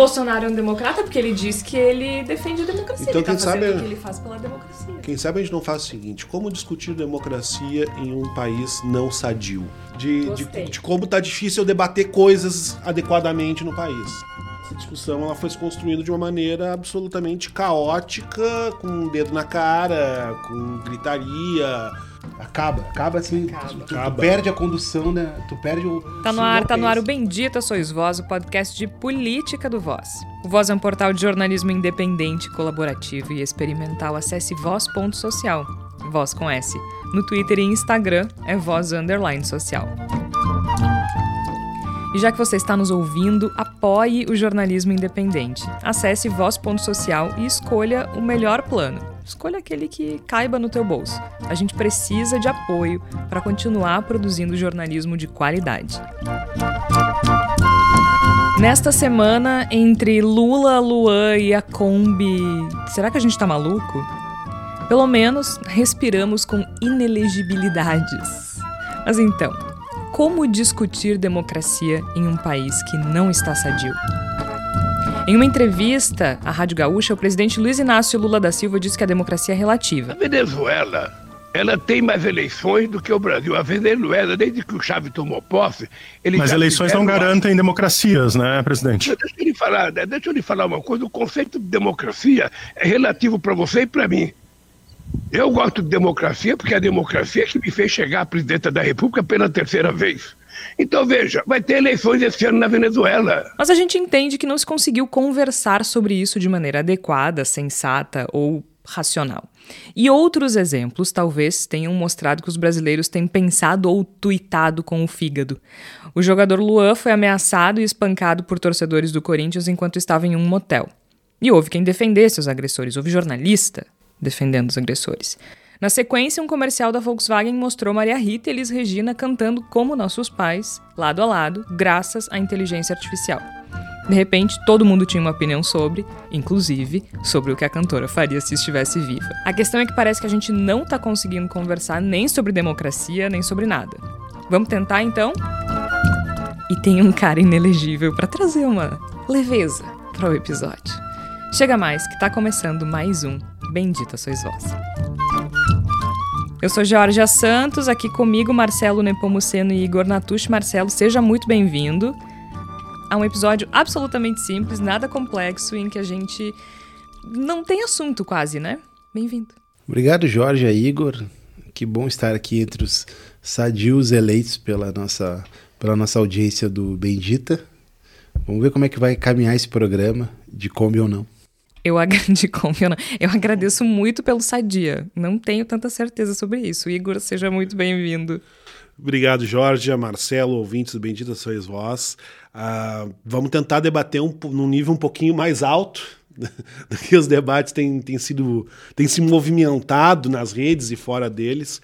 Bolsonaro é um democrata porque ele diz que ele defende a democracia. Então, ele tá quem sabe- fazendo o que ele faz pela democracia. Quem sabe a gente não faz o seguinte: como discutir democracia em um país não sadio? De, de, de como tá difícil debater coisas adequadamente no país. Essa discussão ela foi se construindo de uma maneira absolutamente caótica, com um dedo na cara, com gritaria. Acaba, acaba assim. Acaba. Tu, tu Acaba. perde a condução, né? Tu perde o. Tá no ar, tá no ar o. Bendita Sois Voz, o podcast de política do Voz. O Voz é um portal de jornalismo independente, colaborativo e experimental. Acesse voz.social, voz com S. No Twitter e Instagram é voz underline social. E já que você está nos ouvindo, apoie o jornalismo independente. Acesse voz.social e escolha o melhor plano. Escolha aquele que caiba no teu bolso. A gente precisa de apoio para continuar produzindo jornalismo de qualidade. Nesta semana, entre Lula, Luan e a Kombi, será que a gente tá maluco? Pelo menos respiramos com inelegibilidades. Mas então, como discutir democracia em um país que não está sadio? Em uma entrevista à Rádio Gaúcha, o presidente Luiz Inácio Lula da Silva disse que a democracia é relativa. A Venezuela, ela tem mais eleições do que o Brasil. A Venezuela, desde que o Chávez tomou posse, ele Mas eleições não fizeram uma- garantem democracias, né, presidente? Deixa eu lhe falar, né? deixa eu lhe falar uma coisa. O conceito de democracia é relativo para você e para mim. Eu gosto de democracia porque é a democracia que me fez chegar à presidenta da República pela terceira vez. Então veja, vai ter eleições esse ano na Venezuela. Mas a gente entende que não se conseguiu conversar sobre isso de maneira adequada, sensata ou racional. E outros exemplos talvez tenham mostrado que os brasileiros têm pensado ou tuitado com o fígado. O jogador Luan foi ameaçado e espancado por torcedores do Corinthians enquanto estava em um motel. E houve quem defendesse os agressores, houve jornalista defendendo os agressores. Na sequência, um comercial da Volkswagen mostrou Maria Rita e Elis Regina cantando como nossos pais, lado a lado, graças à inteligência artificial. De repente, todo mundo tinha uma opinião sobre, inclusive, sobre o que a cantora faria se estivesse viva. A questão é que parece que a gente não tá conseguindo conversar nem sobre democracia, nem sobre nada. Vamos tentar então? E tem um cara inelegível para trazer uma leveza para o episódio. Chega mais que tá começando mais um Bendita Sois Vós. Eu sou Georgia Santos, aqui comigo Marcelo Nepomuceno e Igor Natucci. Marcelo, seja muito bem-vindo a um episódio absolutamente simples, nada complexo, em que a gente não tem assunto quase, né? Bem-vindo. Obrigado, Jorge e Igor. Que bom estar aqui entre os sadios eleitos pela nossa, pela nossa audiência do Bendita. Vamos ver como é que vai caminhar esse programa, de Kombi ou não. Eu, de eu, agradeço muito pelo sadia. Não tenho tanta certeza sobre isso. Igor, seja muito bem-vindo. Obrigado, Jorge, Marcelo, ouvintes do Bendita Sois Vós. Ah, vamos tentar debater um, num nível um pouquinho mais alto do que os debates têm, têm sido têm se movimentado nas redes e fora deles,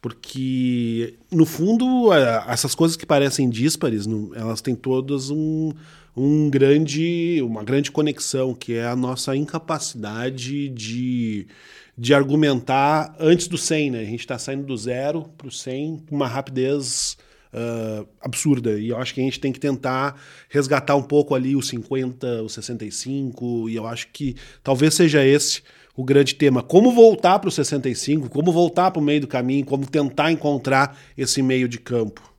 porque no fundo essas coisas que parecem díspares, elas têm todas um, um grande, uma grande conexão, que é a nossa incapacidade de, de argumentar antes do 100, né? A gente está saindo do zero para o 100 com uma rapidez ah, absurda. E eu acho que a gente tem que tentar resgatar um pouco ali os 50, os 65, e eu acho que talvez seja esse o grande tema. Como voltar para os 65, como voltar para o meio do caminho, como tentar encontrar esse meio de campo.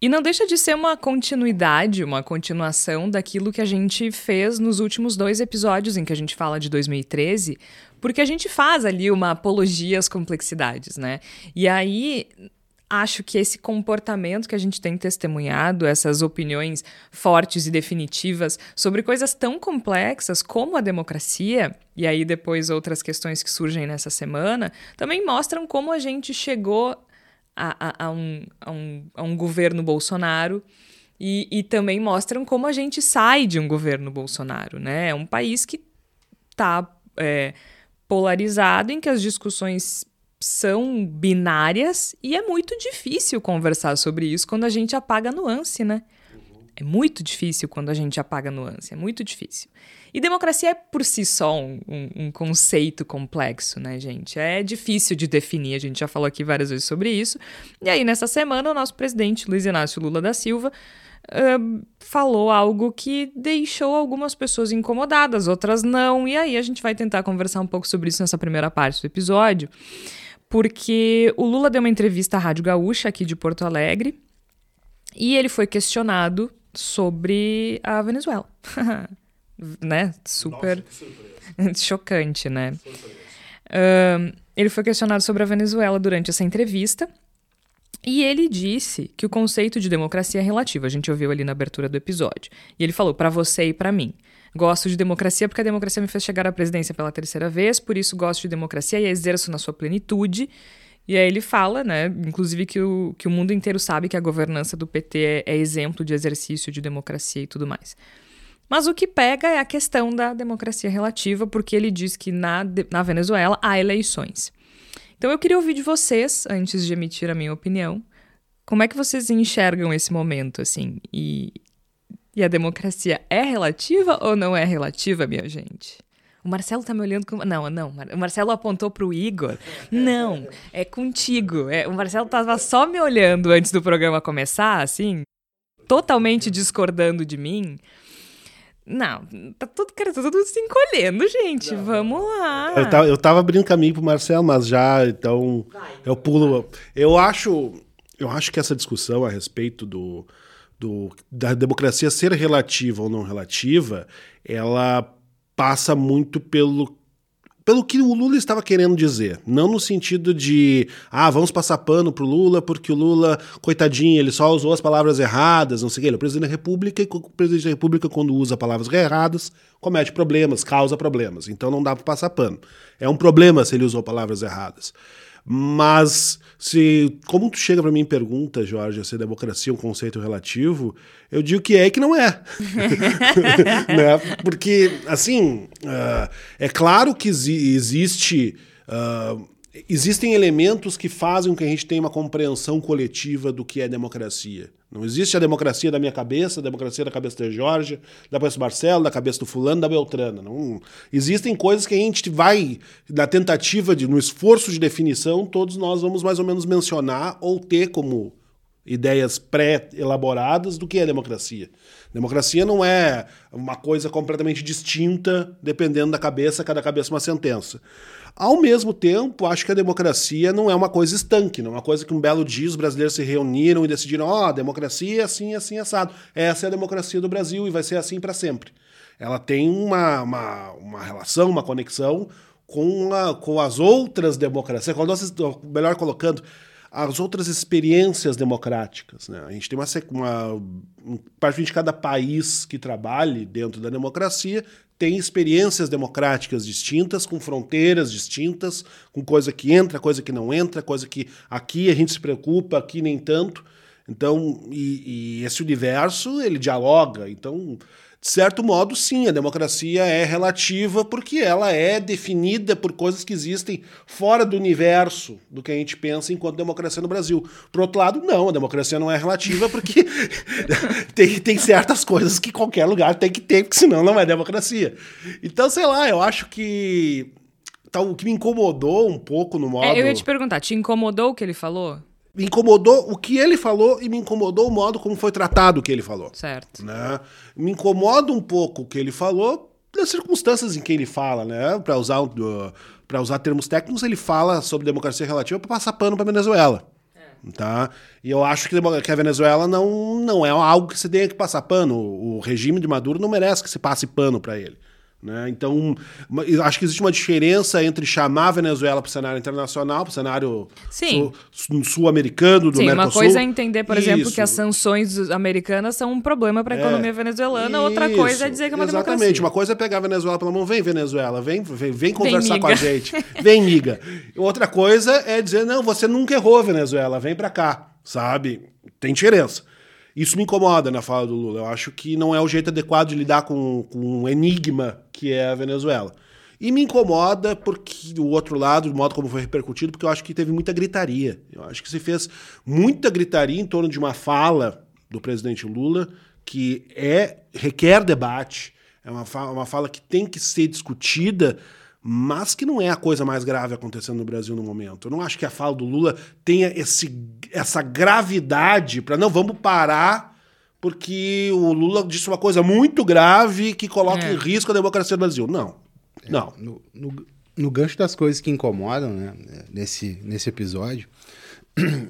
E não deixa de ser uma continuidade, uma continuação daquilo que a gente fez nos últimos dois episódios em que a gente fala de 2013, porque a gente faz ali uma apologia às complexidades, né? E aí acho que esse comportamento que a gente tem testemunhado, essas opiniões fortes e definitivas sobre coisas tão complexas como a democracia, e aí depois outras questões que surgem nessa semana, também mostram como a gente chegou a, a- a um, a, um, a um governo Bolsonaro e, e também mostram como a gente sai de um governo Bolsonaro, né? É um país que está polarizado, em que as discussões são binárias e é muito difícil conversar sobre isso quando a gente apaga a nuance, né? É muito difícil quando a gente apaga nuance, é muito difícil. E democracia é por si só um, um, um, conceito complexo, né, gente? É difícil de definir, a gente já falou aqui várias vezes sobre isso. E aí, nessa semana, o nosso presidente, Luiz Inácio Lula da Silva, uh, falou algo que deixou algumas pessoas incomodadas, outras não. E aí, a gente vai tentar conversar um pouco sobre isso nessa primeira parte do episódio, porque o Lula deu uma entrevista à Rádio Gaúcha, aqui de Porto Alegre, e ele foi questionado sobre a Venezuela. né? Super Nossa, chocante, né? Uh, ele foi questionado sobre a Venezuela durante essa entrevista. E ele disse que o conceito de democracia é relativo. A gente ouviu ali na abertura do episódio. E ele falou para você e para mim. Gosto de democracia porque a democracia me fez chegar à presidência pela terceira vez, por isso gosto de democracia e exerço na sua plenitude. E aí ele fala, né, inclusive que o, que o mundo inteiro sabe que a governança do PT é, é exemplo de exercício de democracia e tudo mais. Mas o que pega é a questão da democracia relativa, porque ele diz que na, na Venezuela há eleições. Então eu queria ouvir de vocês, antes de emitir a minha opinião, como é que vocês enxergam esse momento, assim? E, e a democracia é relativa ou não é relativa, minha gente? O Marcelo tá me olhando com. Não, não. O Marcelo apontou pro Igor. Não, é contigo. É, o Marcelo tava só me olhando antes do programa começar, assim, totalmente discordando de mim. Não, tá tudo, cara, tá tudo se encolhendo, gente. Não, Vamos lá. Eu tava, eu tava abrindo caminho pro Marcelo, mas já, então. Eu pulo. Vai. Eu acho. Eu acho que essa discussão a respeito do, do, da democracia ser relativa ou não relativa, ela passa muito pelo pelo que o Lula estava querendo dizer, não no sentido de ah, vamos passar pano pro Lula porque o Lula, coitadinho, ele só usou as palavras erradas, não sei o que, ele é o presidente da República e o presidente da República quando usa palavras erradas, comete problemas, causa problemas. Então não dá para passar pano. É um problema se ele usou palavras erradas. Mas se, como tu chega para mim e pergunta, Jorge, se democracia é um conceito relativo, eu digo que é e que não é. né? Porque, assim, uh, é claro que existe. Uh, existem elementos que fazem com que a gente tenha uma compreensão coletiva do que é democracia. Não existe a democracia da minha cabeça, a democracia da cabeça da Jorge, da cabeça do Marcelo, da cabeça do fulano, da Beltrana. Não, existem coisas que a gente vai, na tentativa, de, no esforço de definição, todos nós vamos mais ou menos mencionar ou ter como ideias pré-elaboradas do que é democracia. Democracia não é uma coisa completamente distinta, dependendo da cabeça, cada cabeça uma sentença. Ao mesmo tempo, acho que a democracia não é uma coisa estanque, não é uma coisa que um belo dia os brasileiros se reuniram e decidiram: ó, oh, a democracia é assim, assim, assado. Essa é a democracia do Brasil e vai ser assim para sempre. Ela tem uma, uma, uma relação, uma conexão com, a, com as outras democracias. Quando nós, melhor colocando, as outras experiências democráticas. Né? A gente tem uma, uma parte de cada país que trabalhe dentro da democracia tem experiências democráticas distintas, com fronteiras distintas, com coisa que entra, coisa que não entra, coisa que aqui a gente se preocupa, aqui nem tanto. Então, e, e esse universo ele dialoga. Então, de certo modo, sim, a democracia é relativa porque ela é definida por coisas que existem fora do universo do que a gente pensa enquanto democracia no Brasil. Por outro lado, não, a democracia não é relativa porque tem, tem certas coisas que qualquer lugar tem que ter, porque senão não é democracia. Então, sei lá, eu acho que tá, o que me incomodou um pouco no modo. É, eu ia te perguntar, te incomodou o que ele falou? Me incomodou o que ele falou e me incomodou o modo como foi tratado o que ele falou. Certo. Né? Me incomoda um pouco o que ele falou das circunstâncias em que ele fala, né? Para usar uh, para usar termos técnicos, ele fala sobre democracia relativa para passar pano para Venezuela. É. Tá? E eu acho que a Venezuela não, não é algo que você tenha que passar pano. O regime de Maduro não merece que se passe pano para ele. Né? Então, acho que existe uma diferença entre chamar a Venezuela para o cenário internacional, para o cenário sul-americano, do Sim, Mercosul. uma coisa é entender, por Isso. exemplo, que as sanções americanas são um problema para a é. economia venezuelana, Isso. outra coisa é dizer que é uma Exatamente. democracia. Uma coisa é pegar a Venezuela pela mão, vem Venezuela, vem, vem, vem conversar vem, com a gente, vem miga. Outra coisa é dizer, não, você nunca errou, Venezuela, vem para cá, sabe? Tem diferença. Isso me incomoda na fala do Lula. Eu acho que não é o jeito adequado de lidar com, com um enigma que é a Venezuela. E me incomoda porque o outro lado, do modo como foi repercutido, porque eu acho que teve muita gritaria. Eu acho que se fez muita gritaria em torno de uma fala do presidente Lula que é requer debate, é uma fala, uma fala que tem que ser discutida, mas que não é a coisa mais grave acontecendo no Brasil no momento. Eu não acho que a fala do Lula tenha esse, essa gravidade para não vamos parar porque o Lula disse uma coisa muito grave que coloca É. em risco a democracia do Brasil. Não. Não. No, no, no gancho das coisas que incomodam, né, nesse, nesse episódio,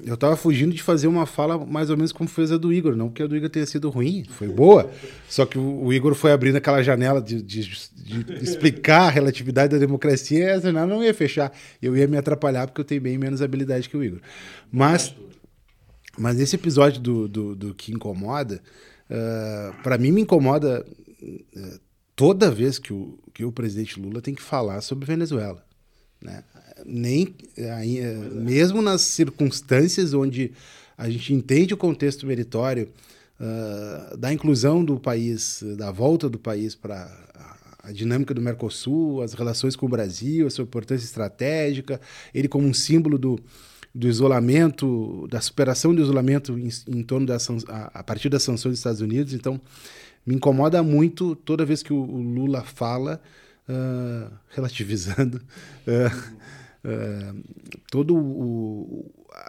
eu tava fugindo de fazer uma fala mais ou menos como fez a do Igor, não porque a do Igor tenha sido ruim, foi boa, só que o, Igor foi abrindo aquela janela de, de- de explicar a relatividade da democracia e essa janela não ia fechar. Eu ia me atrapalhar porque eu tenho bem menos habilidade que o Igor. Mas, mas esse episódio do, do, do que incomoda, para mim me incomoda eh, toda vez que o, que o presidente Lula tem que falar sobre Venezuela. Né? Nem, aí, eh, mesmo nas circunstâncias onde a gente entende o contexto meritório ah, da inclusão do país, da volta do país para a dinâmica do Mercosul, as relações com o Brasil, a sua importância estratégica, ele como um símbolo do, do isolamento, da superação do isolamento em, em torno da a, a partir das sanções dos Estados Unidos. Então, me incomoda muito toda vez que o, o Lula fala, ah, relativizando, ah, toda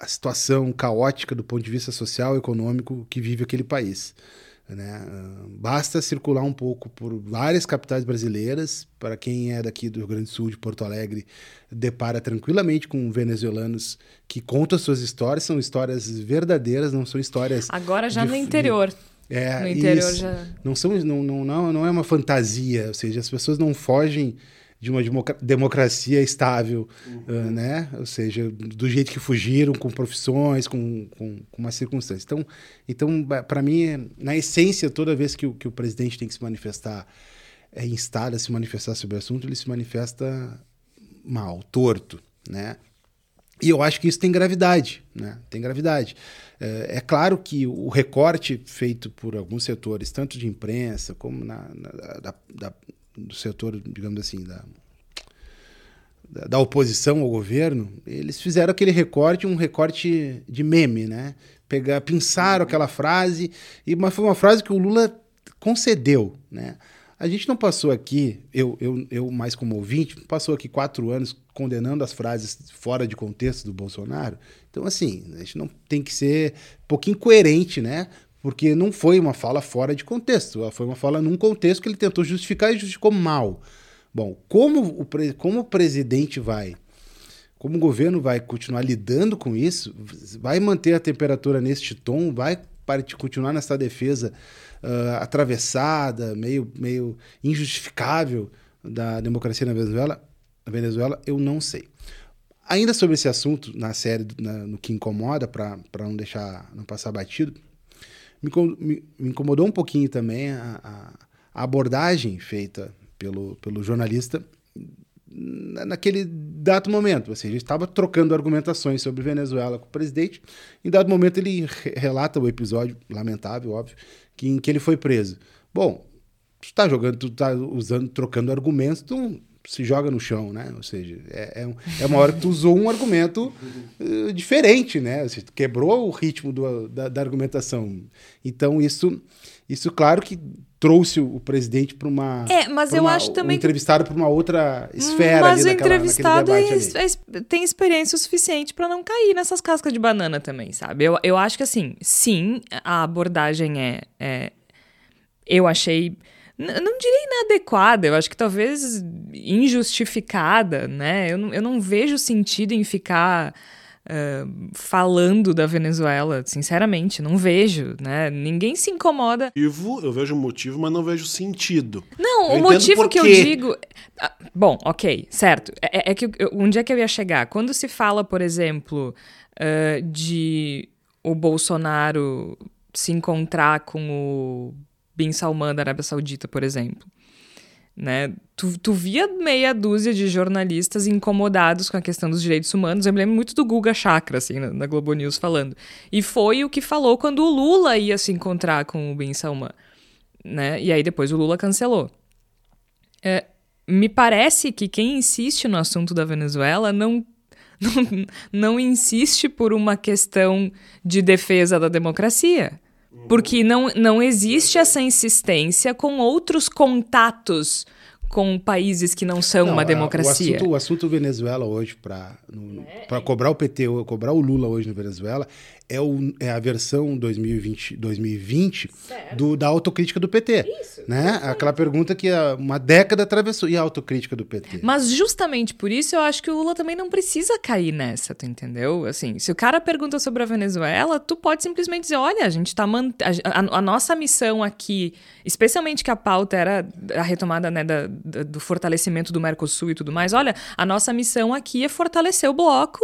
a situação caótica do ponto de vista social e econômico que vive aquele país. Né? Ah, Basta circular um pouco por várias capitais brasileiras. Para quem é daqui do Rio Grande do Sul, de Porto Alegre, depara tranquilamente com venezuelanos que contam suas histórias. São histórias verdadeiras, não são histórias. Agora já de- no de- interior. é, No interior isso. já- Não, são, não, não, não, não é uma fantasia, ou seja, as pessoas não fogem de uma democracia estável, ah, né? Ou seja, do jeito que fugiram, com profissões, com, com, com uma circunstância. Então, então para mim, é- na essência, toda vez que o, que o presidente tem que se manifestar, é instado a se manifestar sobre o assunto, ele se manifesta mal, torto, né? E eu acho que isso tem gravidade, né? Tem gravidade. É, é claro que o recorte feito por alguns setores, tanto de imprensa como na, na- da- da- do setor, digamos assim, da, da, oposição ao governo, eles fizeram aquele recorte, um recorte de meme, né? Pegar, pinçaram aquela frase, e mas foi uma frase que o Lula concedeu, né? A gente não passou aqui, eu, eu, eu mais como ouvinte, passou aqui quatro anos condenando as frases fora de contexto do Bolsonaro. Então, assim, a gente não tem que ser um pouquinho coerente, né? Porque não foi uma fala fora de contexto, foi uma fala num contexto que ele tentou justificar e justificou mal. Bom, como o, pre- como o presidente vai, como o governo vai continuar lidando com isso, vai manter a temperatura neste tom, vai parte- continuar nessa defesa ah, atravessada, meio, meio injustificável da democracia na Venezuela, na Venezuela, eu não sei. Ainda sobre esse assunto, na série, na- no que incomoda, para não deixar, não passar batido, me, me- incomodou um pouquinho também a, a- a abordagem feita pelo, pelo jornalista na- naquele dado momento. Ou seja, ele estava trocando argumentações sobre Venezuela com o presidente. Em dado momento, ele re- relata o episódio, lamentável, óbvio, que, em que ele foi preso. Bom, tu está jogando, tu está usando, trocando argumentos, tu se joga no chão, né? Ou seja, é, é, um- é uma hora que tu usou um argumento eh, diferente, né? Ou seja, tu quebrou o ritmo do- da, da argumentação. Então, isso, isso, claro que trouxe o presidente para uma. É, mas eu uma- acho também que- entrevistado para uma outra esfera. Mas ali o naquela- entrevistado é, é tem experiência o suficiente pra não cair nessas cascas de banana também, sabe? Eu, eu acho que assim, sim, a abordagem é. é- eu achei. Não diria inadequada, eu acho que talvez injustificada, né? Eu não, eu não vejo sentido em ficar ah, falando da Venezuela, sinceramente, não vejo, né? Ninguém se incomoda Eu vejo motivo, mas não vejo sentido. não, Eu o motivo que eu digo. Ah, Bom, ok, certo. É, é que eu- onde é que eu ia chegar? Quando se fala, por exemplo, ah, de o Bolsonaro se encontrar com o Bin Salman da Arábia Saudita, por exemplo. Né? Tu, tu via meia dúzia de jornalistas incomodados com a questão dos direitos humanos. Eu me lembro muito do Guga Chakra, assim, na, na Globo News falando. E foi o que falou quando o Lula ia se encontrar com o Bin Salman. Né? E aí depois o Lula cancelou. É, me parece que quem insiste no assunto da Venezuela não, não, não insiste por uma questão de defesa da democracia. Porque não, não existe essa insistência com outros contatos com países que não são Não, uma a- democracia. O assunto, o assunto Venezuela hoje, para cobrar o PT, cobrar o Lula hoje no Venezuela, é, o, é a versão 2020, 2020 do, da autocrítica do PT. né? Aquela pergunta que há uma década atravessou. E a autocrítica do PT? Mas justamente por isso eu acho que o Lula também não precisa cair nessa, tu entendeu? Assim, se o cara pergunta sobre a Venezuela, tu pode simplesmente dizer, olha, a gente tá mant... a, a- a nossa missão aqui, especialmente que a pauta era a retomada né, da- da- do fortalecimento do Mercosul e tudo mais, olha, a nossa missão aqui é fortalecer o bloco.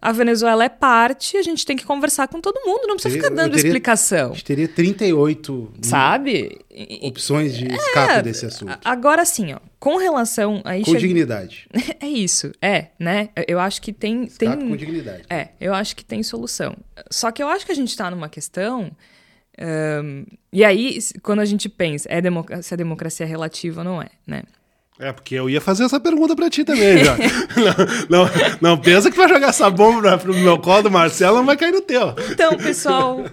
A Venezuela é parte, a gente tem que conversar com todo mundo, não precisa Teria- ficar dando teria- explicação. A gente teria 38 Sabe? Opções de escape desse assunto. a- Agora sim, ó, com relação aí Com chega- dignidade. É isso, é, né? Eu acho que tem. Escape tem com dignidade. é, eu acho que tem solução. Só que eu acho que a gente tá numa questão. ahn, e aí, quando a gente pensa é se a democracia é relativa ou não é, né? É, porque eu ia fazer essa pergunta pra ti também, já. não, não, não pensa que vai jogar essa bomba pro meu colo do Marcelo, não vai cair no teu. Então, pessoal.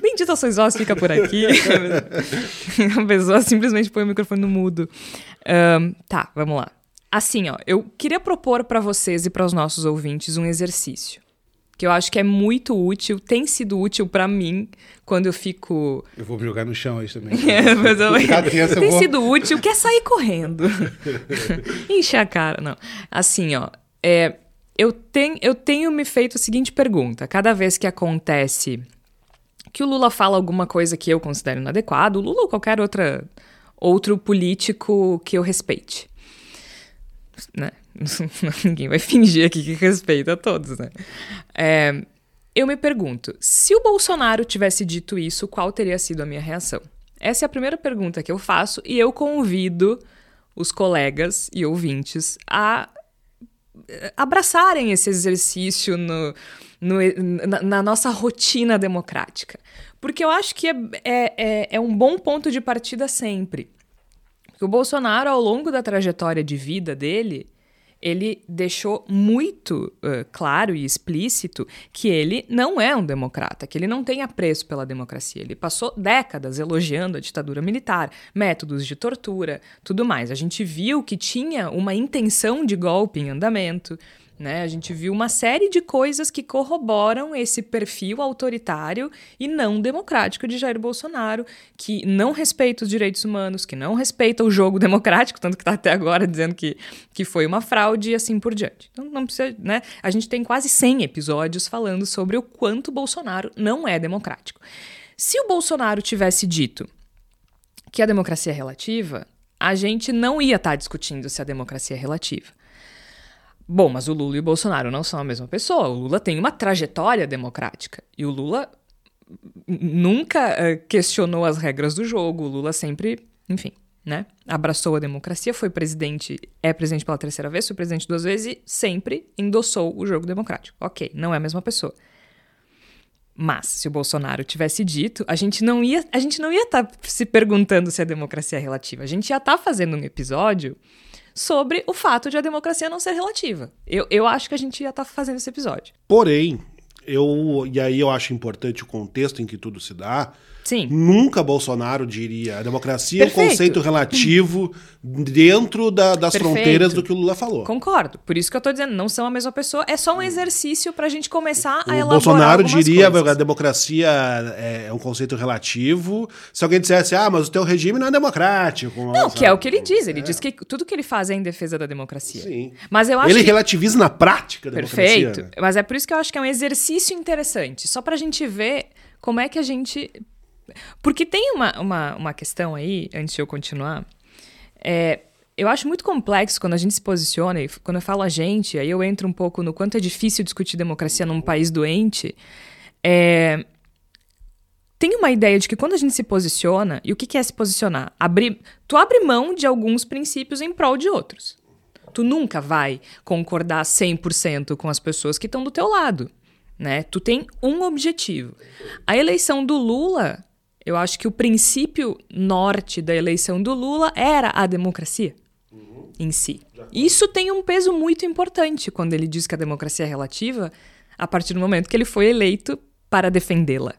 Bendita sois vós, fica por aqui. a pessoa simplesmente põe o microfone no mudo. Ahn, tá, vamos lá. Assim, ó, eu queria propor pra vocês e para os nossos ouvintes um exercício que eu acho que é muito útil, tem sido útil pra mim quando eu fico Eu vou me jogar no chão aí também. É, mas eu- tenso, Tem vou- sido útil, quer sair correndo. Enche a cara, não. Assim, ó, é, eu, tenho, eu tenho me feito a seguinte pergunta. Cada vez que acontece que o Lula fala alguma coisa que eu considero inadequada, o Lula ou qualquer outra, outro político que eu respeite. Né? Ninguém vai fingir aqui que respeita todos, né? É, eu me pergunto, se o Bolsonaro tivesse dito isso, qual teria sido a minha reação? Essa é a primeira pergunta que eu faço e eu convido os colegas e ouvintes a eh, abraçarem esse exercício no, no- na, na nossa rotina democrática. Porque eu acho que é, é, é, é um bom ponto de partida sempre. Porque o Bolsonaro, ao longo da trajetória de vida dele, ele deixou muito eh, claro e explícito que ele não é um democrata, que ele não tem apreço pela democracia. Ele passou décadas elogiando a ditadura militar, métodos de tortura, tudo mais. A gente viu que tinha uma intenção de golpe em andamento. Né? A gente viu uma série de coisas que corroboram esse perfil autoritário e não democrático de Jair Bolsonaro, que não respeita os direitos humanos, que não respeita o jogo democrático, tanto que está até agora dizendo que, que foi uma fraude e assim por diante. Então não precisa, né? A gente tem quase 100 episódios falando sobre o quanto Bolsonaro não é democrático. Se o Bolsonaro tivesse dito que a democracia é relativa, a gente não ia estar discutindo se a democracia é relativa. Bom, mas o Lula e o Bolsonaro não são a mesma pessoa. O Lula tem uma trajetória democrática. E o Lula nunca eh, questionou as regras do jogo. O Lula sempre, enfim, né? Abraçou a democracia, foi presidente, é presidente pela terceira vez, foi presidente duas vezes e sempre endossou o jogo democrático. Ok, não é a mesma pessoa. Mas se o Bolsonaro tivesse dito, a gente não ia, a gente não ia estar se perguntando se a democracia é relativa. A gente ia estar fazendo um episódio sobre o fato de a democracia não ser relativa. Eu, eu acho que a gente ia estar fazendo esse episódio. Porém, eu e aí eu acho importante o contexto em que tudo se dá. Sim. Nunca Bolsonaro diria a democracia é um Perfeito. conceito relativo dentro da- das Perfeito. fronteiras do que o Lula falou. Concordo. Por isso que eu tô dizendo, não são a mesma pessoa. É só um exercício pra gente começar a O elaborar Bolsonaro diria coisas. a democracia é um conceito relativo. Se alguém dissesse, ah, mas o teu regime não é democrático. Não, que é o que ele diz. Ele diz que tudo que ele faz é em defesa da democracia. Sim. Mas eu acho Ele que... relativiza na prática a democracia. Perfeito. Mas é por isso que eu acho que é um exercício interessante. Só pra gente ver como é que a gente. Porque tem uma, uma, uma questão aí, antes de eu continuar. É, eu acho muito complexo quando a gente se posiciona, e quando eu falo a gente, aí eu entro um pouco no quanto é difícil discutir democracia num país doente. É, tem uma ideia de que quando a gente se posiciona, e o que que é se posicionar? Abrir, tu abre mão de alguns princípios em prol de outros. Tu nunca vai concordar 100% com as pessoas que estão do teu lado, né? Tu tem um objetivo. A eleição do Lula, eu acho que o princípio norte da eleição do Lula era a democracia em si. Isso tem um peso muito importante quando ele diz que a democracia é relativa, a partir do momento que ele foi eleito para defendê-la.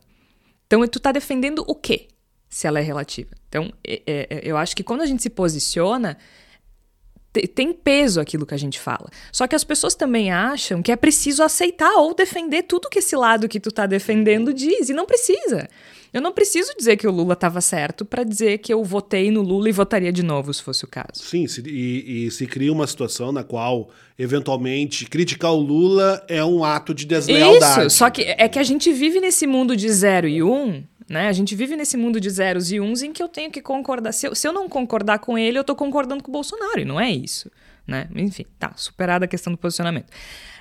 Então, tu tá defendendo o quê? Se ela é relativa. Então, é, é, eu acho que quando a gente se posiciona, tem peso aquilo que a gente fala. Só que as pessoas também acham que é preciso aceitar ou defender tudo que esse lado que tu tá defendendo diz, e não precisa. Eu não preciso dizer que o Lula estava certo para dizer que eu votei no Lula e votaria de novo, se fosse o caso. Sim, se, e, e, se cria uma situação na qual, eventualmente, criticar o Lula é um ato de deslealdade. Isso, só que é que a gente vive nesse mundo de zero e um, né? A gente vive nesse mundo de zeros e uns em que eu tenho que concordar. Se eu, se eu não concordar com ele, eu estou concordando com o Bolsonaro, e não é isso. Né? Enfim, tá, superada a questão do posicionamento.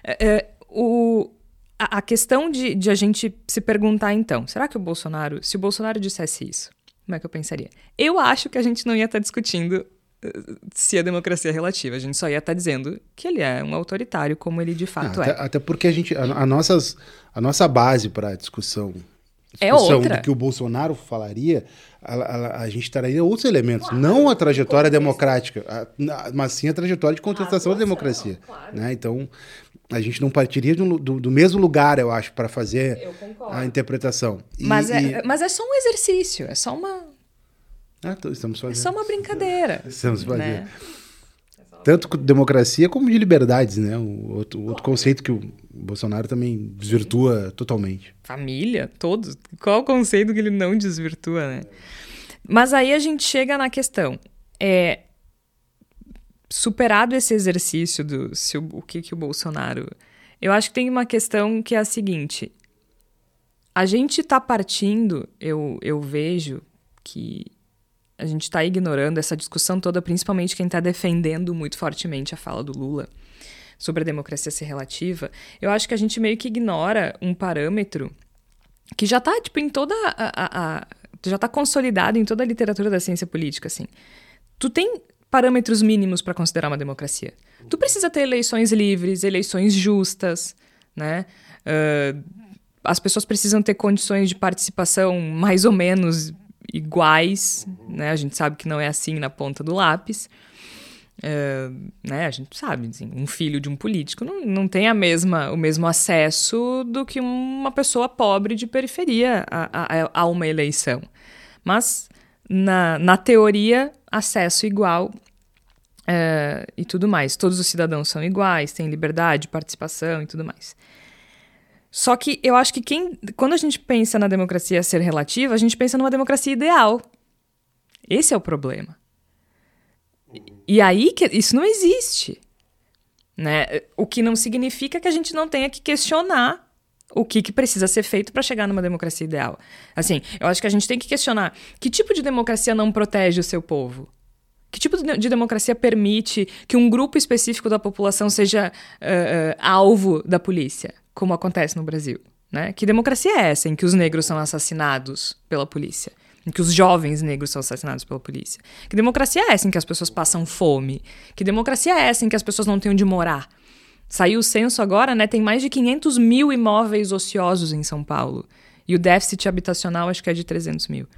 É, é, o, a, a questão de, de a gente se perguntar, então, será que o Bolsonaro, se o Bolsonaro dissesse isso, como é que eu pensaria? Eu acho que a gente não ia estar discutindo eh, se a democracia é relativa. A gente só ia estar dizendo que ele é um autoritário, como ele de fato até, é. Até porque a, gente, a, a nossas, a nossa base para a discussão, é outra. do que o Bolsonaro falaria, a, a, a gente traria outros elementos, claro, não a trajetória democrática, a, mas sim a trajetória de contestação da democracia. Claro. Né? Então, a gente não partiria do, do, do mesmo lugar, eu acho, para fazer a interpretação. E, mas, é, e... mas é só um exercício, é só uma. Ah, estamos fazendo. É só uma brincadeira. Estamos fazendo. Né? Tanto democracia como de liberdades, né? O outro, outro conceito que o Bolsonaro também desvirtua totalmente. Família, todos. Qual o conceito que ele não desvirtua, né? Mas aí a gente chega na questão. É, superado esse exercício do se o, o que, que o Bolsonaro. Eu acho que tem uma questão que é a seguinte. A gente está partindo, eu, eu vejo que a gente está ignorando essa discussão toda, principalmente quem está defendendo muito fortemente a fala do Lula sobre a democracia ser relativa. Eu acho que a gente meio que ignora um parâmetro que já está tipo, em toda a, a, a já está consolidado em toda a literatura da ciência política, assim. Tu tem parâmetros mínimos para considerar uma democracia. Tu precisa ter eleições livres, eleições justas, né? Uh, as pessoas precisam ter condições de participação mais ou menos iguais, né? A gente sabe que não é assim na ponta do lápis. Né? A gente sabe, assim, um filho de um político não, não tem a mesma, o mesmo acesso do que uma pessoa pobre de periferia a, a, a uma eleição. Mas, na, na teoria, acesso igual uh, e tudo mais. Todos os cidadãos são iguais, têm liberdade, participação e tudo mais. Só que eu acho que quem, quando a gente pensa na democracia ser relativa, a gente pensa numa democracia ideal. Esse é o problema. E aí que isso não existe. Né? O que não significa que a gente não tenha que questionar o que, que precisa ser feito para chegar numa democracia ideal. Assim, eu acho que a gente tem que questionar que tipo de democracia não protege o seu povo? Que tipo de democracia permite que um grupo específico da população seja uh, uh, alvo da polícia, como acontece no Brasil? Né? Que democracia é essa em que os negros são assassinados pela polícia? Em que os jovens negros são assassinados pela polícia? Que democracia é essa em que as pessoas passam fome? Que democracia é essa em que as pessoas não têm onde morar? Saiu o censo agora, né? Tem mais de 500 mil imóveis ociosos em São Paulo. E o déficit habitacional acho que é de 300 mil.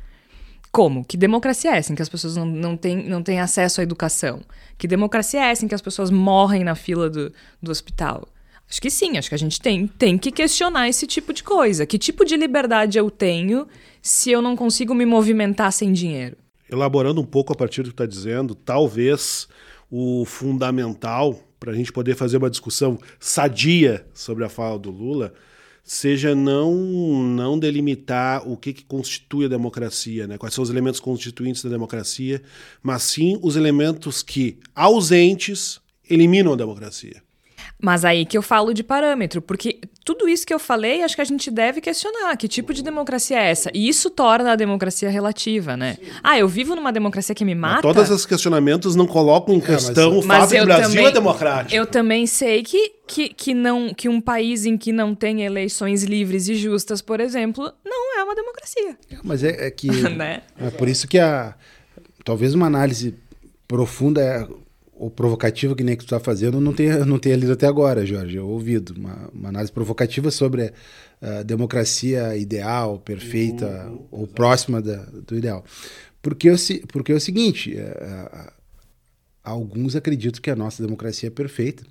Como? Que democracia é essa em que as pessoas não, não, têm, não têm acesso à educação? Que democracia é essa em que as pessoas morrem na fila do, do hospital? Acho que sim, acho que a gente tem, tem que questionar esse tipo de coisa. Que tipo de liberdade eu tenho se eu não consigo me movimentar sem dinheiro? Elaborando um pouco a partir do que está dizendo, talvez o fundamental para a gente poder fazer uma discussão sadia sobre a fala do Lula seja não não delimitar o que, que constitui a democracia, né? quais são os elementos constituintes da democracia, mas sim os elementos que, ausentes, eliminam a democracia. Mas aí que eu falo de parâmetro, porque tudo isso que eu falei, acho que a gente deve questionar. Que tipo de democracia é essa? E isso torna a democracia relativa, né? Ah, eu vivo numa democracia que me mata. Mas todos esses questionamentos não colocam em questão é, mas, o fato que o Brasil também, é democrático. Eu também sei que, que, que, não, que um país em que não tem eleições livres e justas, por exemplo, não é uma democracia. É, mas é, é que. né? É por isso que a. Talvez uma análise profunda é ou provocativa que nem que tu está fazendo, não tenha, não tenha lido até agora, Jorge. Eu ouvido uma, uma análise provocativa sobre a democracia ideal, perfeita uhum, ou próxima da, do ideal. Porque, eu, porque é o seguinte: é, alguns acreditam que a nossa democracia é perfeita